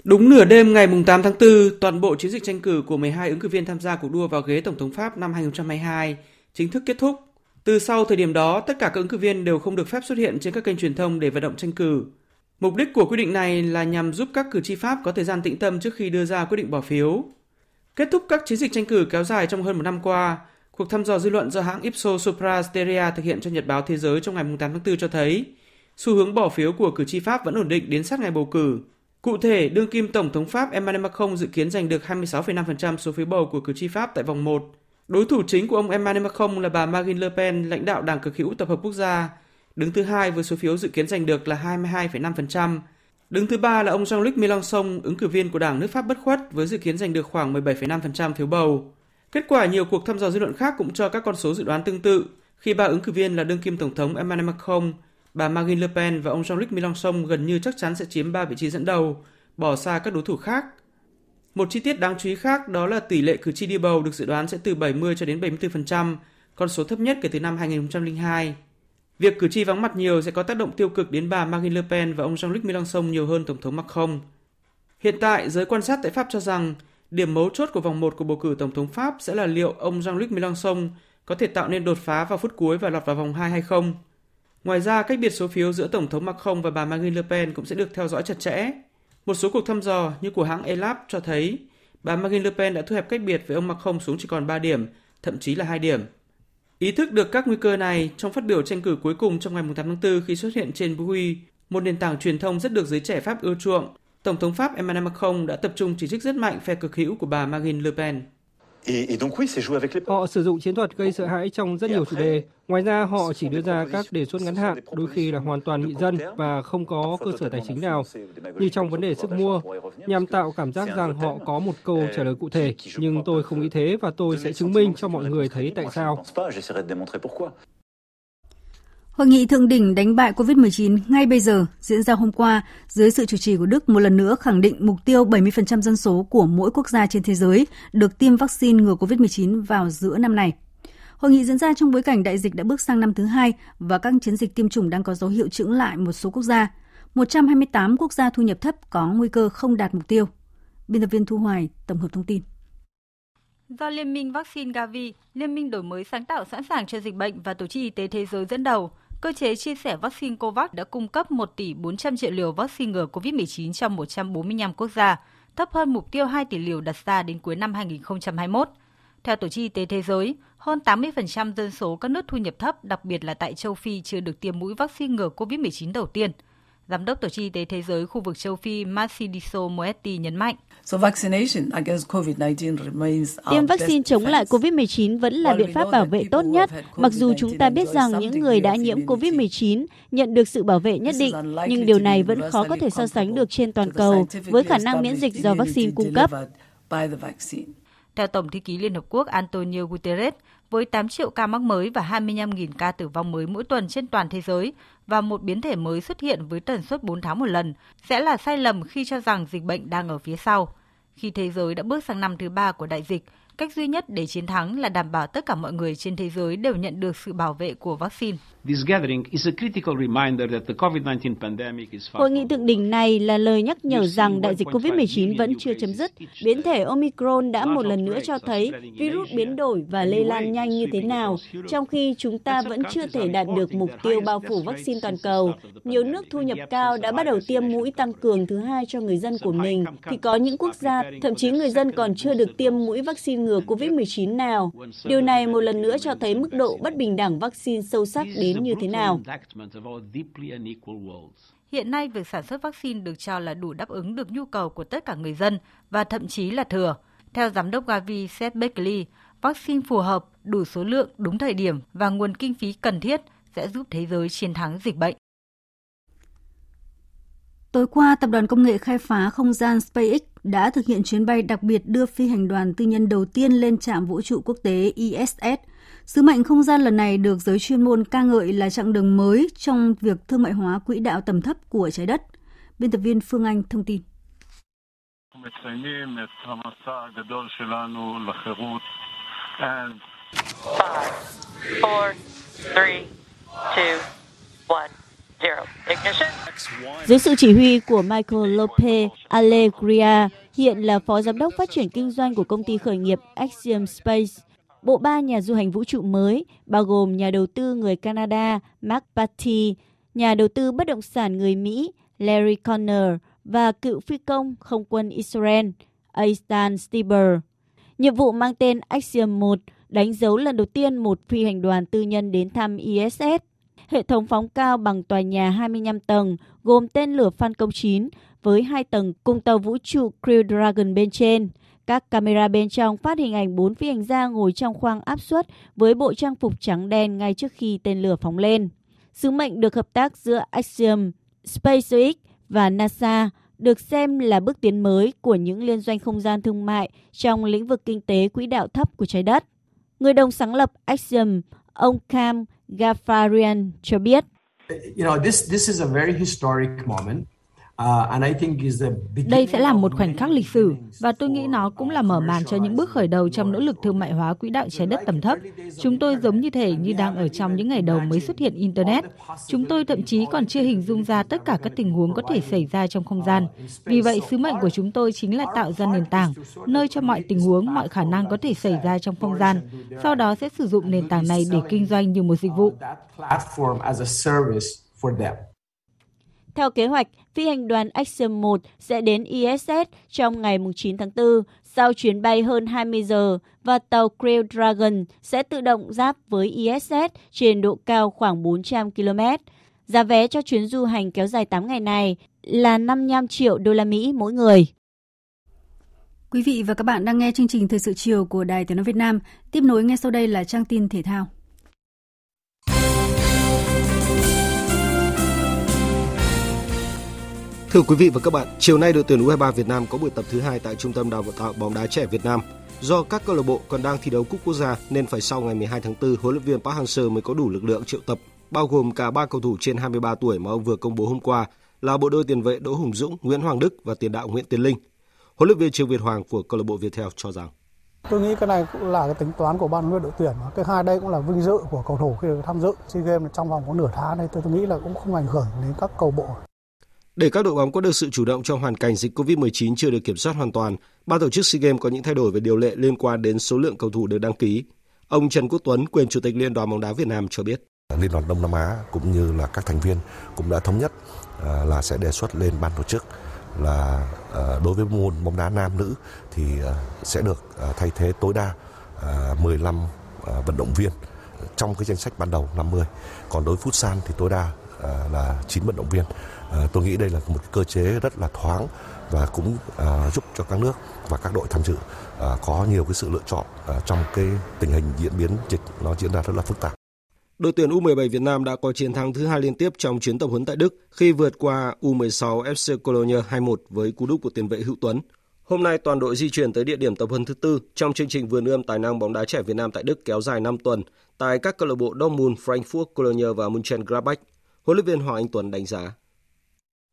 Đúng nửa đêm ngày 8 tháng 4, toàn bộ chiến dịch tranh cử của 12 ứng cử viên tham gia cuộc đua vào ghế Tổng thống Pháp năm 2022 chính thức kết thúc. Từ sau thời điểm đó, tất cả các ứng cử viên đều không được phép xuất hiện trên các kênh truyền thông để vận động tranh cử. Mục đích của quyết định này là nhằm giúp các cử tri Pháp có thời gian tĩnh tâm trước khi đưa ra quyết định bỏ phiếu. Kết thúc các chiến dịch tranh cử kéo dài trong hơn một năm qua, cuộc thăm dò dư luận do hãng Ipsos Sopra Steria thực hiện cho Nhật báo Thế giới trong ngày 8 tháng 4 cho thấy xu hướng bỏ phiếu của cử tri Pháp vẫn ổn định đến sát ngày bầu cử. Cụ thể, đương kim Tổng thống Pháp Emmanuel Macron dự kiến giành được 26,5% số phiếu bầu của cử tri Pháp tại vòng 1. Đối thủ chính của ông Emmanuel Macron là bà Marine Le Pen, lãnh đạo Đảng Cực hữu Tập hợp Quốc gia, đứng thứ hai với số phiếu dự kiến giành được là 22,5%. Đứng thứ ba là ông Jean-Luc Mélenchon, ứng cử viên của Đảng nước Pháp bất khuất với dự kiến giành được khoảng 17,5% phiếu bầu. Kết quả nhiều cuộc thăm dò dư luận khác cũng cho các con số dự đoán tương tự, khi ba ứng cử viên là đương kim Tổng thống Emmanuel Macron, bà Marine Le Pen và ông Jean-Luc Mélenchon gần như chắc chắn sẽ chiếm 3 vị trí dẫn đầu, bỏ xa các đối thủ khác. Một chi tiết đáng chú ý khác đó là tỷ lệ cử tri đi bầu được dự đoán sẽ từ 70 cho đến 74%, con số thấp nhất kể từ năm 2002. Việc cử tri vắng mặt nhiều sẽ có tác động tiêu cực đến bà Marine Le Pen và ông Jean-Luc Mélenchon nhiều hơn Tổng thống Macron. Hiện tại, giới quan sát tại Pháp cho rằng điểm mấu chốt của vòng 1 của bầu cử Tổng thống Pháp sẽ là liệu ông Jean-Luc Mélenchon có thể tạo nên đột phá vào phút cuối và lọt vào vòng 2 hay không. Ngoài ra, cách biệt số phiếu giữa Tổng thống Macron và bà Marine Le Pen cũng sẽ được theo dõi chặt chẽ. Một số cuộc thăm dò như của hãng elab cho thấy bà Marine Le Pen đã thu hẹp cách biệt với ông Macron xuống chỉ còn 3 điểm, thậm chí là 2 điểm. Ý thức được các nguy cơ này, trong phát biểu tranh cử cuối cùng trong ngày 8 tháng 4 khi xuất hiện trên Bui, một nền tảng truyền thông rất được giới trẻ Pháp ưa chuộng, Tổng thống Pháp Emmanuel Macron đã tập trung chỉ trích rất mạnh phe cực hữu của bà Marine Le Pen. Họ sử dụng chiến thuật gây sợ hãi trong rất nhiều chủ đề. Ngoài ra, họ chỉ đưa ra các đề xuất ngắn hạn, đôi khi là hoàn toàn bị dân và không có cơ sở tài chính nào, như trong vấn đề sức mua, nhằm tạo cảm giác rằng họ có một câu trả lời cụ thể. Nhưng tôi không nghĩ thế và tôi sẽ chứng minh cho mọi người thấy tại sao. Hội nghị thượng đỉnh đánh bại COVID-19 ngay bây giờ diễn ra hôm qua dưới sự chủ trì của Đức một lần nữa khẳng định mục tiêu 70% dân số của mỗi quốc gia trên thế giới được tiêm vaccine ngừa COVID-19 vào giữa năm này. Hội nghị diễn ra trong bối cảnh đại dịch đã bước sang năm thứ hai và các chiến dịch tiêm chủng đang có dấu hiệu chững lại một số quốc gia. 128 quốc gia thu nhập thấp có nguy cơ không đạt mục tiêu. Biên tập viên Thu Hoài tổng hợp thông tin. Do Liên minh Vaccine Gavi, Liên minh đổi mới sáng tạo sẵn sàng cho dịch bệnh và Tổ chức Y tế Thế giới dẫn đầu, cơ chế chia sẻ vaccine COVAX đã cung cấp 1 tỷ 400 triệu liều vaccine ngừa COVID-19 cho 145 quốc gia, thấp hơn mục tiêu 2 tỷ liều đặt ra đến cuối năm 2021. Theo Tổ chức Y tế Thế giới, hơn 80% dân số các nước thu nhập thấp, đặc biệt là tại châu Phi chưa được tiêm mũi vaccine ngừa COVID-19 đầu tiên. Giám đốc Tổ chức Y tế Thế giới khu vực châu Phi Matshidiso Moetti nhấn mạnh. Tiêm vaccine chống lại COVID-19 vẫn là biện pháp bảo vệ tốt nhất, mặc dù chúng ta biết rằng những người đã nhiễm COVID-19 nhận được sự bảo vệ nhất định, nhưng điều này vẫn khó có thể so sánh được trên toàn cầu với khả năng miễn dịch do vaccine cung cấp. Theo Tổng thư ký Liên Hợp Quốc Antonio Guterres, với 8 triệu ca mắc mới và 25.000 ca tử vong mới mỗi tuần trên toàn thế giới và một biến thể mới xuất hiện với tần suất 4 tháng một lần, sẽ là sai lầm khi cho rằng dịch bệnh đang ở phía sau. Khi thế giới đã bước sang năm thứ ba của đại dịch, cách duy nhất để chiến thắng là đảm bảo tất cả mọi người trên thế giới đều nhận được sự bảo vệ của vaccine. Hội nghị thượng đỉnh này là lời nhắc nhở rằng đại dịch COVID-19 vẫn chưa chấm dứt. Biến thể Omicron đã một lần nữa cho thấy virus biến đổi và lây lan nhanh như thế nào, trong khi chúng ta vẫn chưa thể đạt được mục tiêu bao phủ vaccine toàn cầu. Nhiều nước thu nhập cao đã bắt đầu tiêm mũi tăng cường thứ hai cho người dân của mình, thì có những quốc gia, thậm chí người dân còn chưa được tiêm mũi vaccine ngừa COVID-19 nào. Điều này một lần nữa cho thấy mức độ bất bình đẳng vaccine. sâu sắc đến như thế nào. Hiện nay, việc sản xuất vaccine được cho là đủ đáp ứng được nhu cầu của tất cả người dân và thậm chí là thừa. Theo Giám đốc Gavi Seth Beckley, vaccine phù hợp, đủ số lượng, đúng thời điểm và nguồn kinh phí cần thiết sẽ giúp thế giới chiến thắng dịch bệnh. Tối qua, tập đoàn công nghệ khai phá không gian SpaceX đã thực hiện chuyến bay đặc biệt đưa phi hành đoàn tư nhân đầu tiên lên trạm vũ trụ quốc tế ISS. Sứ mệnh không gian lần này được giới chuyên môn ca ngợi là chặng đường mới trong việc thương mại hóa quỹ đạo tầm thấp của trái đất. Biên tập viên Phương Anh thông tin. Five, four, three, two, one. Dưới sự chỉ huy của Michael Lopez Alegria, hiện là phó giám đốc phát triển kinh doanh của công ty khởi nghiệp Axiom Space, bộ ba nhà du hành vũ trụ mới, bao gồm nhà đầu tư người Canada Mark Patty, nhà đầu tư bất động sản người Mỹ Larry Connor và cựu phi công không quân Israel Eitan Stieber. Nhiệm vụ mang tên Axiom 1 đánh dấu lần đầu tiên một phi hành đoàn tư nhân đến thăm ISS hệ thống phóng cao bằng tòa nhà 25 tầng gồm tên lửa Falcon 9 với hai tầng cung tàu vũ trụ Crew Dragon bên trên. Các camera bên trong phát hình ảnh bốn phi hành gia ngồi trong khoang áp suất với bộ trang phục trắng đen ngay trước khi tên lửa phóng lên. Sứ mệnh được hợp tác giữa Axiom, SpaceX và NASA được xem là bước tiến mới của những liên doanh không gian thương mại trong lĩnh vực kinh tế quỹ đạo thấp của trái đất. Người đồng sáng lập Axiom, ông Cam Gafarian cho biết. You know, this this is a very historic moment. Uh, Đây sẽ là một khoảnh khắc lịch sử và tôi nghĩ nó cũng là mở màn cho những bước khởi đầu trong nỗ lực thương mại hóa quỹ đạo trái đất tầm thấp. Chúng tôi giống như thể như đang ở trong những ngày đầu mới xuất hiện Internet. Chúng tôi thậm chí còn chưa hình dung ra tất cả các tình huống có thể xảy ra trong không gian. Vì vậy, sứ mệnh của chúng tôi chính là tạo ra nền tảng, nơi cho mọi tình huống, mọi khả năng có thể xảy ra trong không gian. Sau đó sẽ sử dụng nền tảng này để kinh doanh như một dịch vụ. Theo kế hoạch, phi hành đoàn Axiom 1 sẽ đến ISS trong ngày 9 tháng 4 sau chuyến bay hơn 20 giờ và tàu Crew Dragon sẽ tự động giáp với ISS trên độ cao khoảng 400 km. Giá vé cho chuyến du hành kéo dài 8 ngày này là 55 triệu đô la Mỹ mỗi người. Quý vị và các bạn đang nghe chương trình Thời sự chiều của Đài Tiếng nói Việt Nam. Tiếp nối ngay sau đây là trang tin thể thao. Thưa quý vị và các bạn, chiều nay đội tuyển U23 Việt Nam có buổi tập thứ hai tại Trung tâm Đào tạo bóng đá trẻ Việt Nam. Do các câu lạc bộ còn đang thi đấu cúp quốc gia nên phải sau ngày 12 tháng 4, huấn luyện viên Park Hang-seo mới có đủ lực lượng triệu tập, bao gồm cả ba cầu thủ trên 23 tuổi mà ông vừa công bố hôm qua là bộ đôi tiền vệ Đỗ Hùng Dũng, Nguyễn Hoàng Đức và tiền đạo Nguyễn Tiến Linh. Huấn luyện viên Trương Việt Hoàng của câu lạc bộ Viettel cho rằng Tôi nghĩ cái này cũng là cái tính toán của ban huấn luyện đội tuyển. Cái hai đây cũng là vinh dự của cầu thủ khi được tham dự SEA Games trong vòng có nửa tháng này. Tôi, tôi nghĩ là cũng không ảnh hưởng đến các cầu bộ. Để các đội bóng có được sự chủ động trong hoàn cảnh dịch COVID-19 chưa được kiểm soát hoàn toàn, ban tổ chức SEA Games có những thay đổi về điều lệ liên quan đến số lượng cầu thủ được đăng ký. Ông Trần Quốc Tuấn, quyền chủ tịch Liên đoàn bóng đá Việt Nam cho biết. Liên đoàn Đông Nam Á cũng như là các thành viên cũng đã thống nhất à, là sẽ đề xuất lên ban tổ chức là à, đối với môn bóng đá nam nữ thì à, sẽ được thay thế tối đa 15 vận động viên trong cái danh sách ban đầu 50. Còn đối với futsal thì tối đa là 9 vận động viên. Ờ, tôi nghĩ đây là một cơ chế rất là thoáng và cũng ờ, giúp cho các nước và các đội tham dự ờ, có nhiều cái sự lựa chọn trong cái tình hình diễn biến dịch nó diễn ra rất là phức tạp. Đội tuyển U17 Việt Nam đã có chiến thắng thứ hai liên tiếp trong chuyến tập huấn tại Đức khi vượt qua U16 FC Cologne 2-1 với cú đúp của tiền vệ Hữu Tuấn. Hôm nay toàn đội di chuyển tới địa điểm tập huấn thứ tư trong chương trình vườn ươm tài năng bóng đá trẻ Việt Nam tại Đức kéo dài 5 tuần tại các câu lạc bộ Dortmund, Frankfurt, Cologne và Mönchengladbach. Huấn luyện viên Hoàng Anh Tuấn đánh giá.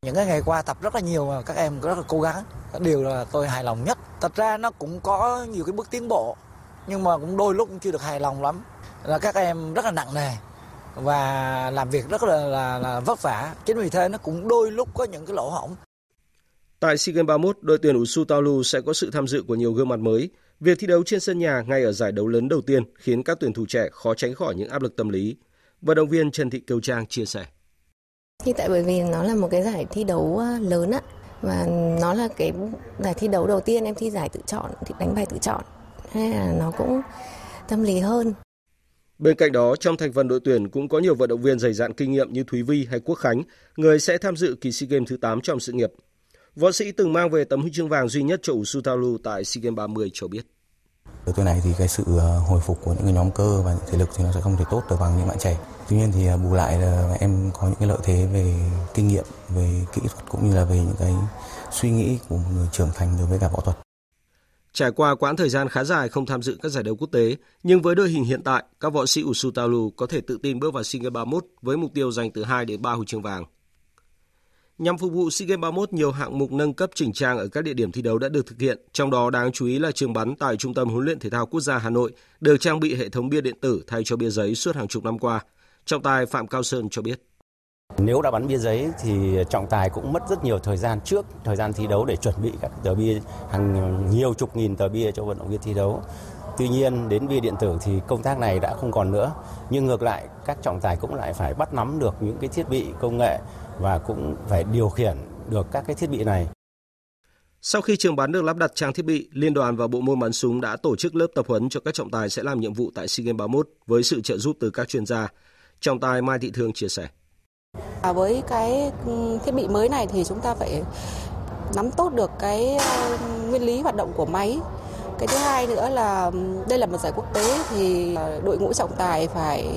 Những cái ngày qua tập rất là nhiều mà các em rất là cố gắng. Điều là tôi hài lòng nhất. Thật ra nó cũng có nhiều cái bước tiến bộ nhưng mà cũng đôi lúc cũng chưa được hài lòng lắm là các em rất là nặng nề và làm việc rất là, là, là vất vả. Chính vì thế nó cũng đôi lúc có những cái lỗ hổng. Tại SEA Games 31, đội tuyển Usu Taulu sẽ có sự tham dự của nhiều gương mặt mới. Việc thi đấu trên sân nhà ngay ở giải đấu lớn đầu tiên khiến các tuyển thủ trẻ khó tránh khỏi những áp lực tâm lý. Vận động viên Trần Thị Kiều Trang chia sẻ. Thì tại bởi vì nó là một cái giải thi đấu ờ, lớn á và nó là cái giải thi đấu đầu tiên em thi giải tự chọn thì đánh bài tự chọn hay là nó cũng tâm lý hơn Bên cạnh đó, trong thành phần đội tuyển cũng có nhiều vận động viên dày dạn kinh nghiệm như Thúy Vi hay Quốc Khánh, người sẽ tham dự kỳ SEA Games thứ 8 trong sự nghiệp. Võ sĩ từng mang về tấm huy chương vàng duy nhất cho Usutalu tại SEA Games 30 cho biết. Đội tuyển này thì cái sự ờ, hồi phục của những nhóm cơ và thể lực thì nó sẽ không thể tốt được bằng những bạn trẻ. Tuy nhiên thì à, bù lại là em có những cái lợi thế về kinh nghiệm, về kỹ thuật cũng như là về những cái suy nghĩ của một người trưởng thành đối với cả võ thuật. Trải qua quãng thời gian khá dài không tham dự các giải đấu quốc tế, nhưng với đội hình hiện tại, các võ sĩ Usutalu có thể tự tin bước vào SEA Games 31 với mục tiêu giành từ 2 đến 3 huy chương vàng. Nhằm phục vụ SEA Games 31, nhiều hạng mục nâng cấp chỉnh trang ở các địa điểm thi đấu đã được thực hiện, trong đó đáng chú ý là trường bắn tại Trung tâm huấn luyện thể thao quốc gia Hà Nội được trang bị hệ thống bia điện tử thay cho bia giấy suốt hàng chục năm qua. Trọng tài Phạm Cao Sơn cho biết. Nếu đã bắn bia giấy thì trọng tài cũng mất rất nhiều thời gian trước thời gian thi đấu để chuẩn bị các tờ bia hàng nhiều chục nghìn tờ bia cho vận động viên thi đấu. Tuy nhiên đến bia điện tử thì công tác này đã không còn nữa. Nhưng ngược lại các trọng tài cũng lại phải bắt nắm được những cái thiết bị công nghệ và cũng phải điều khiển được các cái thiết bị này. Sau khi trường bắn được lắp đặt trang thiết bị, Liên đoàn và Bộ môn bắn súng đã tổ chức lớp tập huấn cho các trọng tài sẽ làm nhiệm vụ tại SEA Games 31 với sự trợ giúp từ các chuyên gia. Trọng tài Mai Thị Thương chia sẻ. À, với cái ừ, thiết bị mới này thì chúng ta phải nắm tốt được cái ờ, nguyên lý hoạt động của máy. Cái thứ hai nữa là ừ, đây là một giải quốc tế thì ờ, đội ngũ trọng tài phải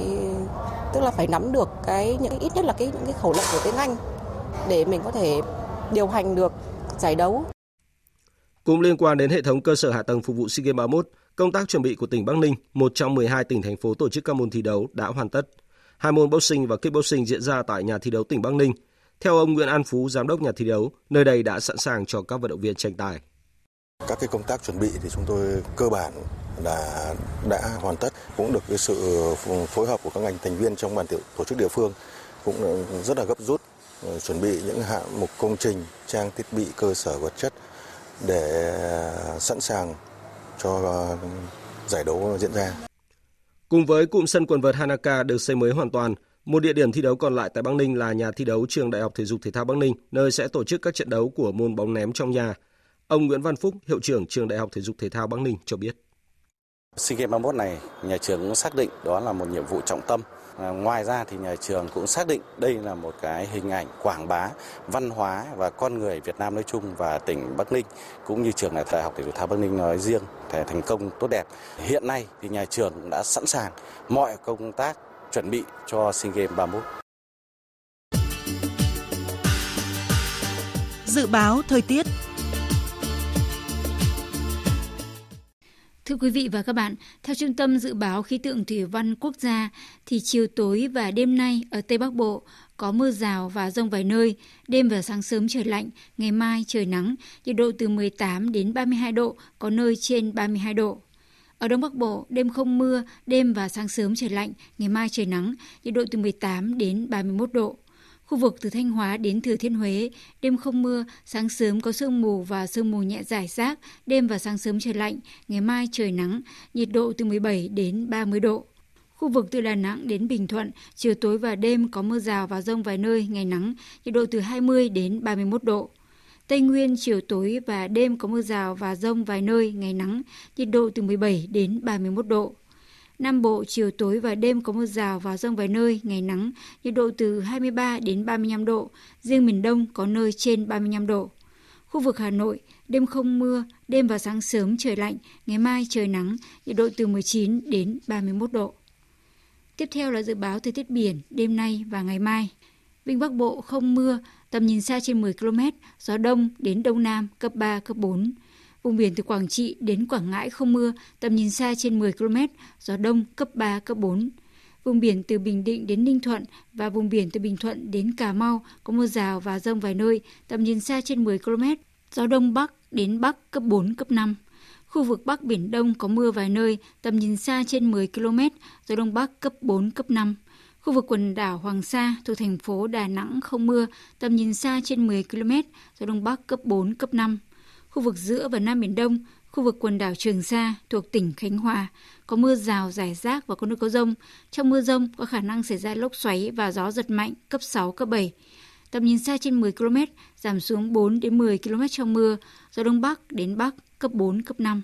tức là phải nắm được cái những ít nhất là cái những cái khẩu lệnh của tiếng Anh để mình có thể điều hành được giải đấu. Cũng liên quan đến hệ thống cơ sở hạ tầng phục vụ SEA Games 31, công tác chuẩn bị của tỉnh Bắc Ninh, một trong 12 tỉnh thành phố tổ chức các môn thi đấu đã hoàn tất. Hai môn boxing và kickboxing diễn ra tại nhà thi đấu tỉnh Bắc Ninh. Theo ông Nguyễn An Phú, giám đốc nhà thi đấu, nơi đây đã sẵn sàng cho các vận động viên tranh tài. Các cái công tác chuẩn bị thì chúng tôi cơ bản là đã hoàn tất, cũng được cái sự phối hợp của các ngành thành viên trong ban tổ chức địa phương cũng rất là gấp rút ờ, chuẩn bị những hạng mục công trình, trang thiết bị, cơ sở vật chất để sẵn sàng cho ờ, giải đấu diễn ra. Cùng với cụm sân quần vợt Hanaka được xây mới hoàn toàn, một địa điểm thi đấu còn lại tại Bắc Ninh là nhà thi đấu trường Đại học Thể dục Thể thao Bắc Ninh, nơi sẽ tổ chức các trận đấu của môn bóng ném trong nhà. Ông Nguyễn Văn Phúc, hiệu trưởng trường Đại học Thể dục Thể thao Bắc Ninh cho biết. SEA Games 31 này, nhà trường cũng xác định đó là một nhiệm vụ trọng tâm. À, ngoài ra thì nhà trường cũng xác định đây là một cái hình ảnh quảng bá văn hóa và con người Việt Nam nói chung và tỉnh Bắc Ninh, cũng như trường Đại học Thể dục thao Bắc Ninh nói riêng, thể thành công tốt đẹp. Hiện nay thì nhà trường cũng đã sẵn sàng mọi công tác chuẩn bị cho SEA Games 31. Dự báo thời tiết Thưa quý vị và các bạn, theo Trung tâm Dự báo Khí tượng Thủy văn Quốc gia, thì chiều tối và đêm nay ở Tây Bắc Bộ có mưa rào và rông vài nơi, đêm và sáng sớm trời lạnh, ngày mai trời nắng, nhiệt độ từ 18 đến 32 độ, có nơi trên 32 độ. Ở Đông Bắc Bộ, đêm không mưa, đêm và sáng sớm trời lạnh, ngày mai trời nắng, nhiệt độ từ 18 đến 31 độ. Khu vực từ Thanh Hóa đến Thừa Thiên Huế, đêm không mưa, sáng sớm có sương mù và sương mù nhẹ rải rác, đêm và sáng sớm trời lạnh, ngày mai trời nắng, nhiệt độ từ 17 đến 30 độ. Khu vực từ Đà Nẵng đến Bình Thuận, chiều tối và đêm có mưa rào và rông vài nơi, ngày nắng, nhiệt độ từ 20 đến 31 độ. Tây Nguyên chiều tối và đêm có mưa rào và rông vài nơi, ngày nắng, nhiệt độ từ 17 đến 31 độ. Nam Bộ chiều tối và đêm có mưa rào và rông vài nơi, ngày nắng, nhiệt độ từ 23 đến 35 độ, riêng miền Đông có nơi trên 35 độ. Khu vực Hà Nội, đêm không mưa, đêm và sáng sớm trời lạnh, ngày mai trời nắng, nhiệt độ từ 19 đến 31 độ. Tiếp theo là dự báo thời tiết biển đêm nay và ngày mai. Vịnh Bắc Bộ không mưa, tầm nhìn xa trên 10 km, gió đông đến đông nam cấp 3, cấp 4. Vùng biển từ Quảng Trị đến Quảng Ngãi không mưa, tầm nhìn xa trên 10 km, gió đông cấp 3, cấp 4. Vùng biển từ Bình Định đến Ninh Thuận và vùng biển từ Bình Thuận đến Cà Mau có mưa rào và rông vài nơi, tầm nhìn xa trên 10 km, gió đông bắc đến bắc cấp 4, cấp 5. Khu vực Bắc Biển Đông có mưa vài nơi, tầm nhìn xa trên 10 km, gió Đông Bắc cấp 4, cấp 5. Khu vực quần đảo Hoàng Sa thuộc thành phố Đà Nẵng không mưa, tầm nhìn xa trên 10 km, gió Đông Bắc cấp 4, cấp 5. Khu vực giữa và Nam Biển Đông, khu vực quần đảo Trường Sa thuộc tỉnh Khánh Hòa, có mưa rào rải rác và có nơi có rông. Trong mưa rông có khả năng xảy ra lốc xoáy và gió giật mạnh cấp 6, cấp 7. Tầm nhìn xa trên 10 km, giảm xuống 4 đến 10 km trong mưa, gió Đông Bắc đến Bắc cấp 4, cấp 5.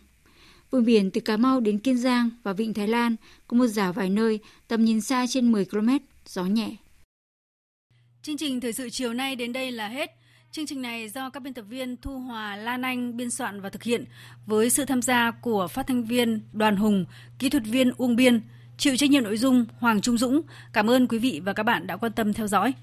Vùng biển từ Cà Mau đến Kiên Giang và Vịnh Thái Lan có mưa rào vài nơi, tầm nhìn xa trên 10 km, gió nhẹ. Chương trình thời sự chiều nay đến đây là hết. Chương trình này do các biên tập viên Thu Hòa, Lan Anh biên soạn và thực hiện với sự tham gia của phát thanh viên Đoàn Hùng, kỹ thuật viên Uông Biên, chịu trách nhiệm nội dung Hoàng Trung Dũng. Cảm ơn quý vị và các bạn đã quan tâm theo dõi.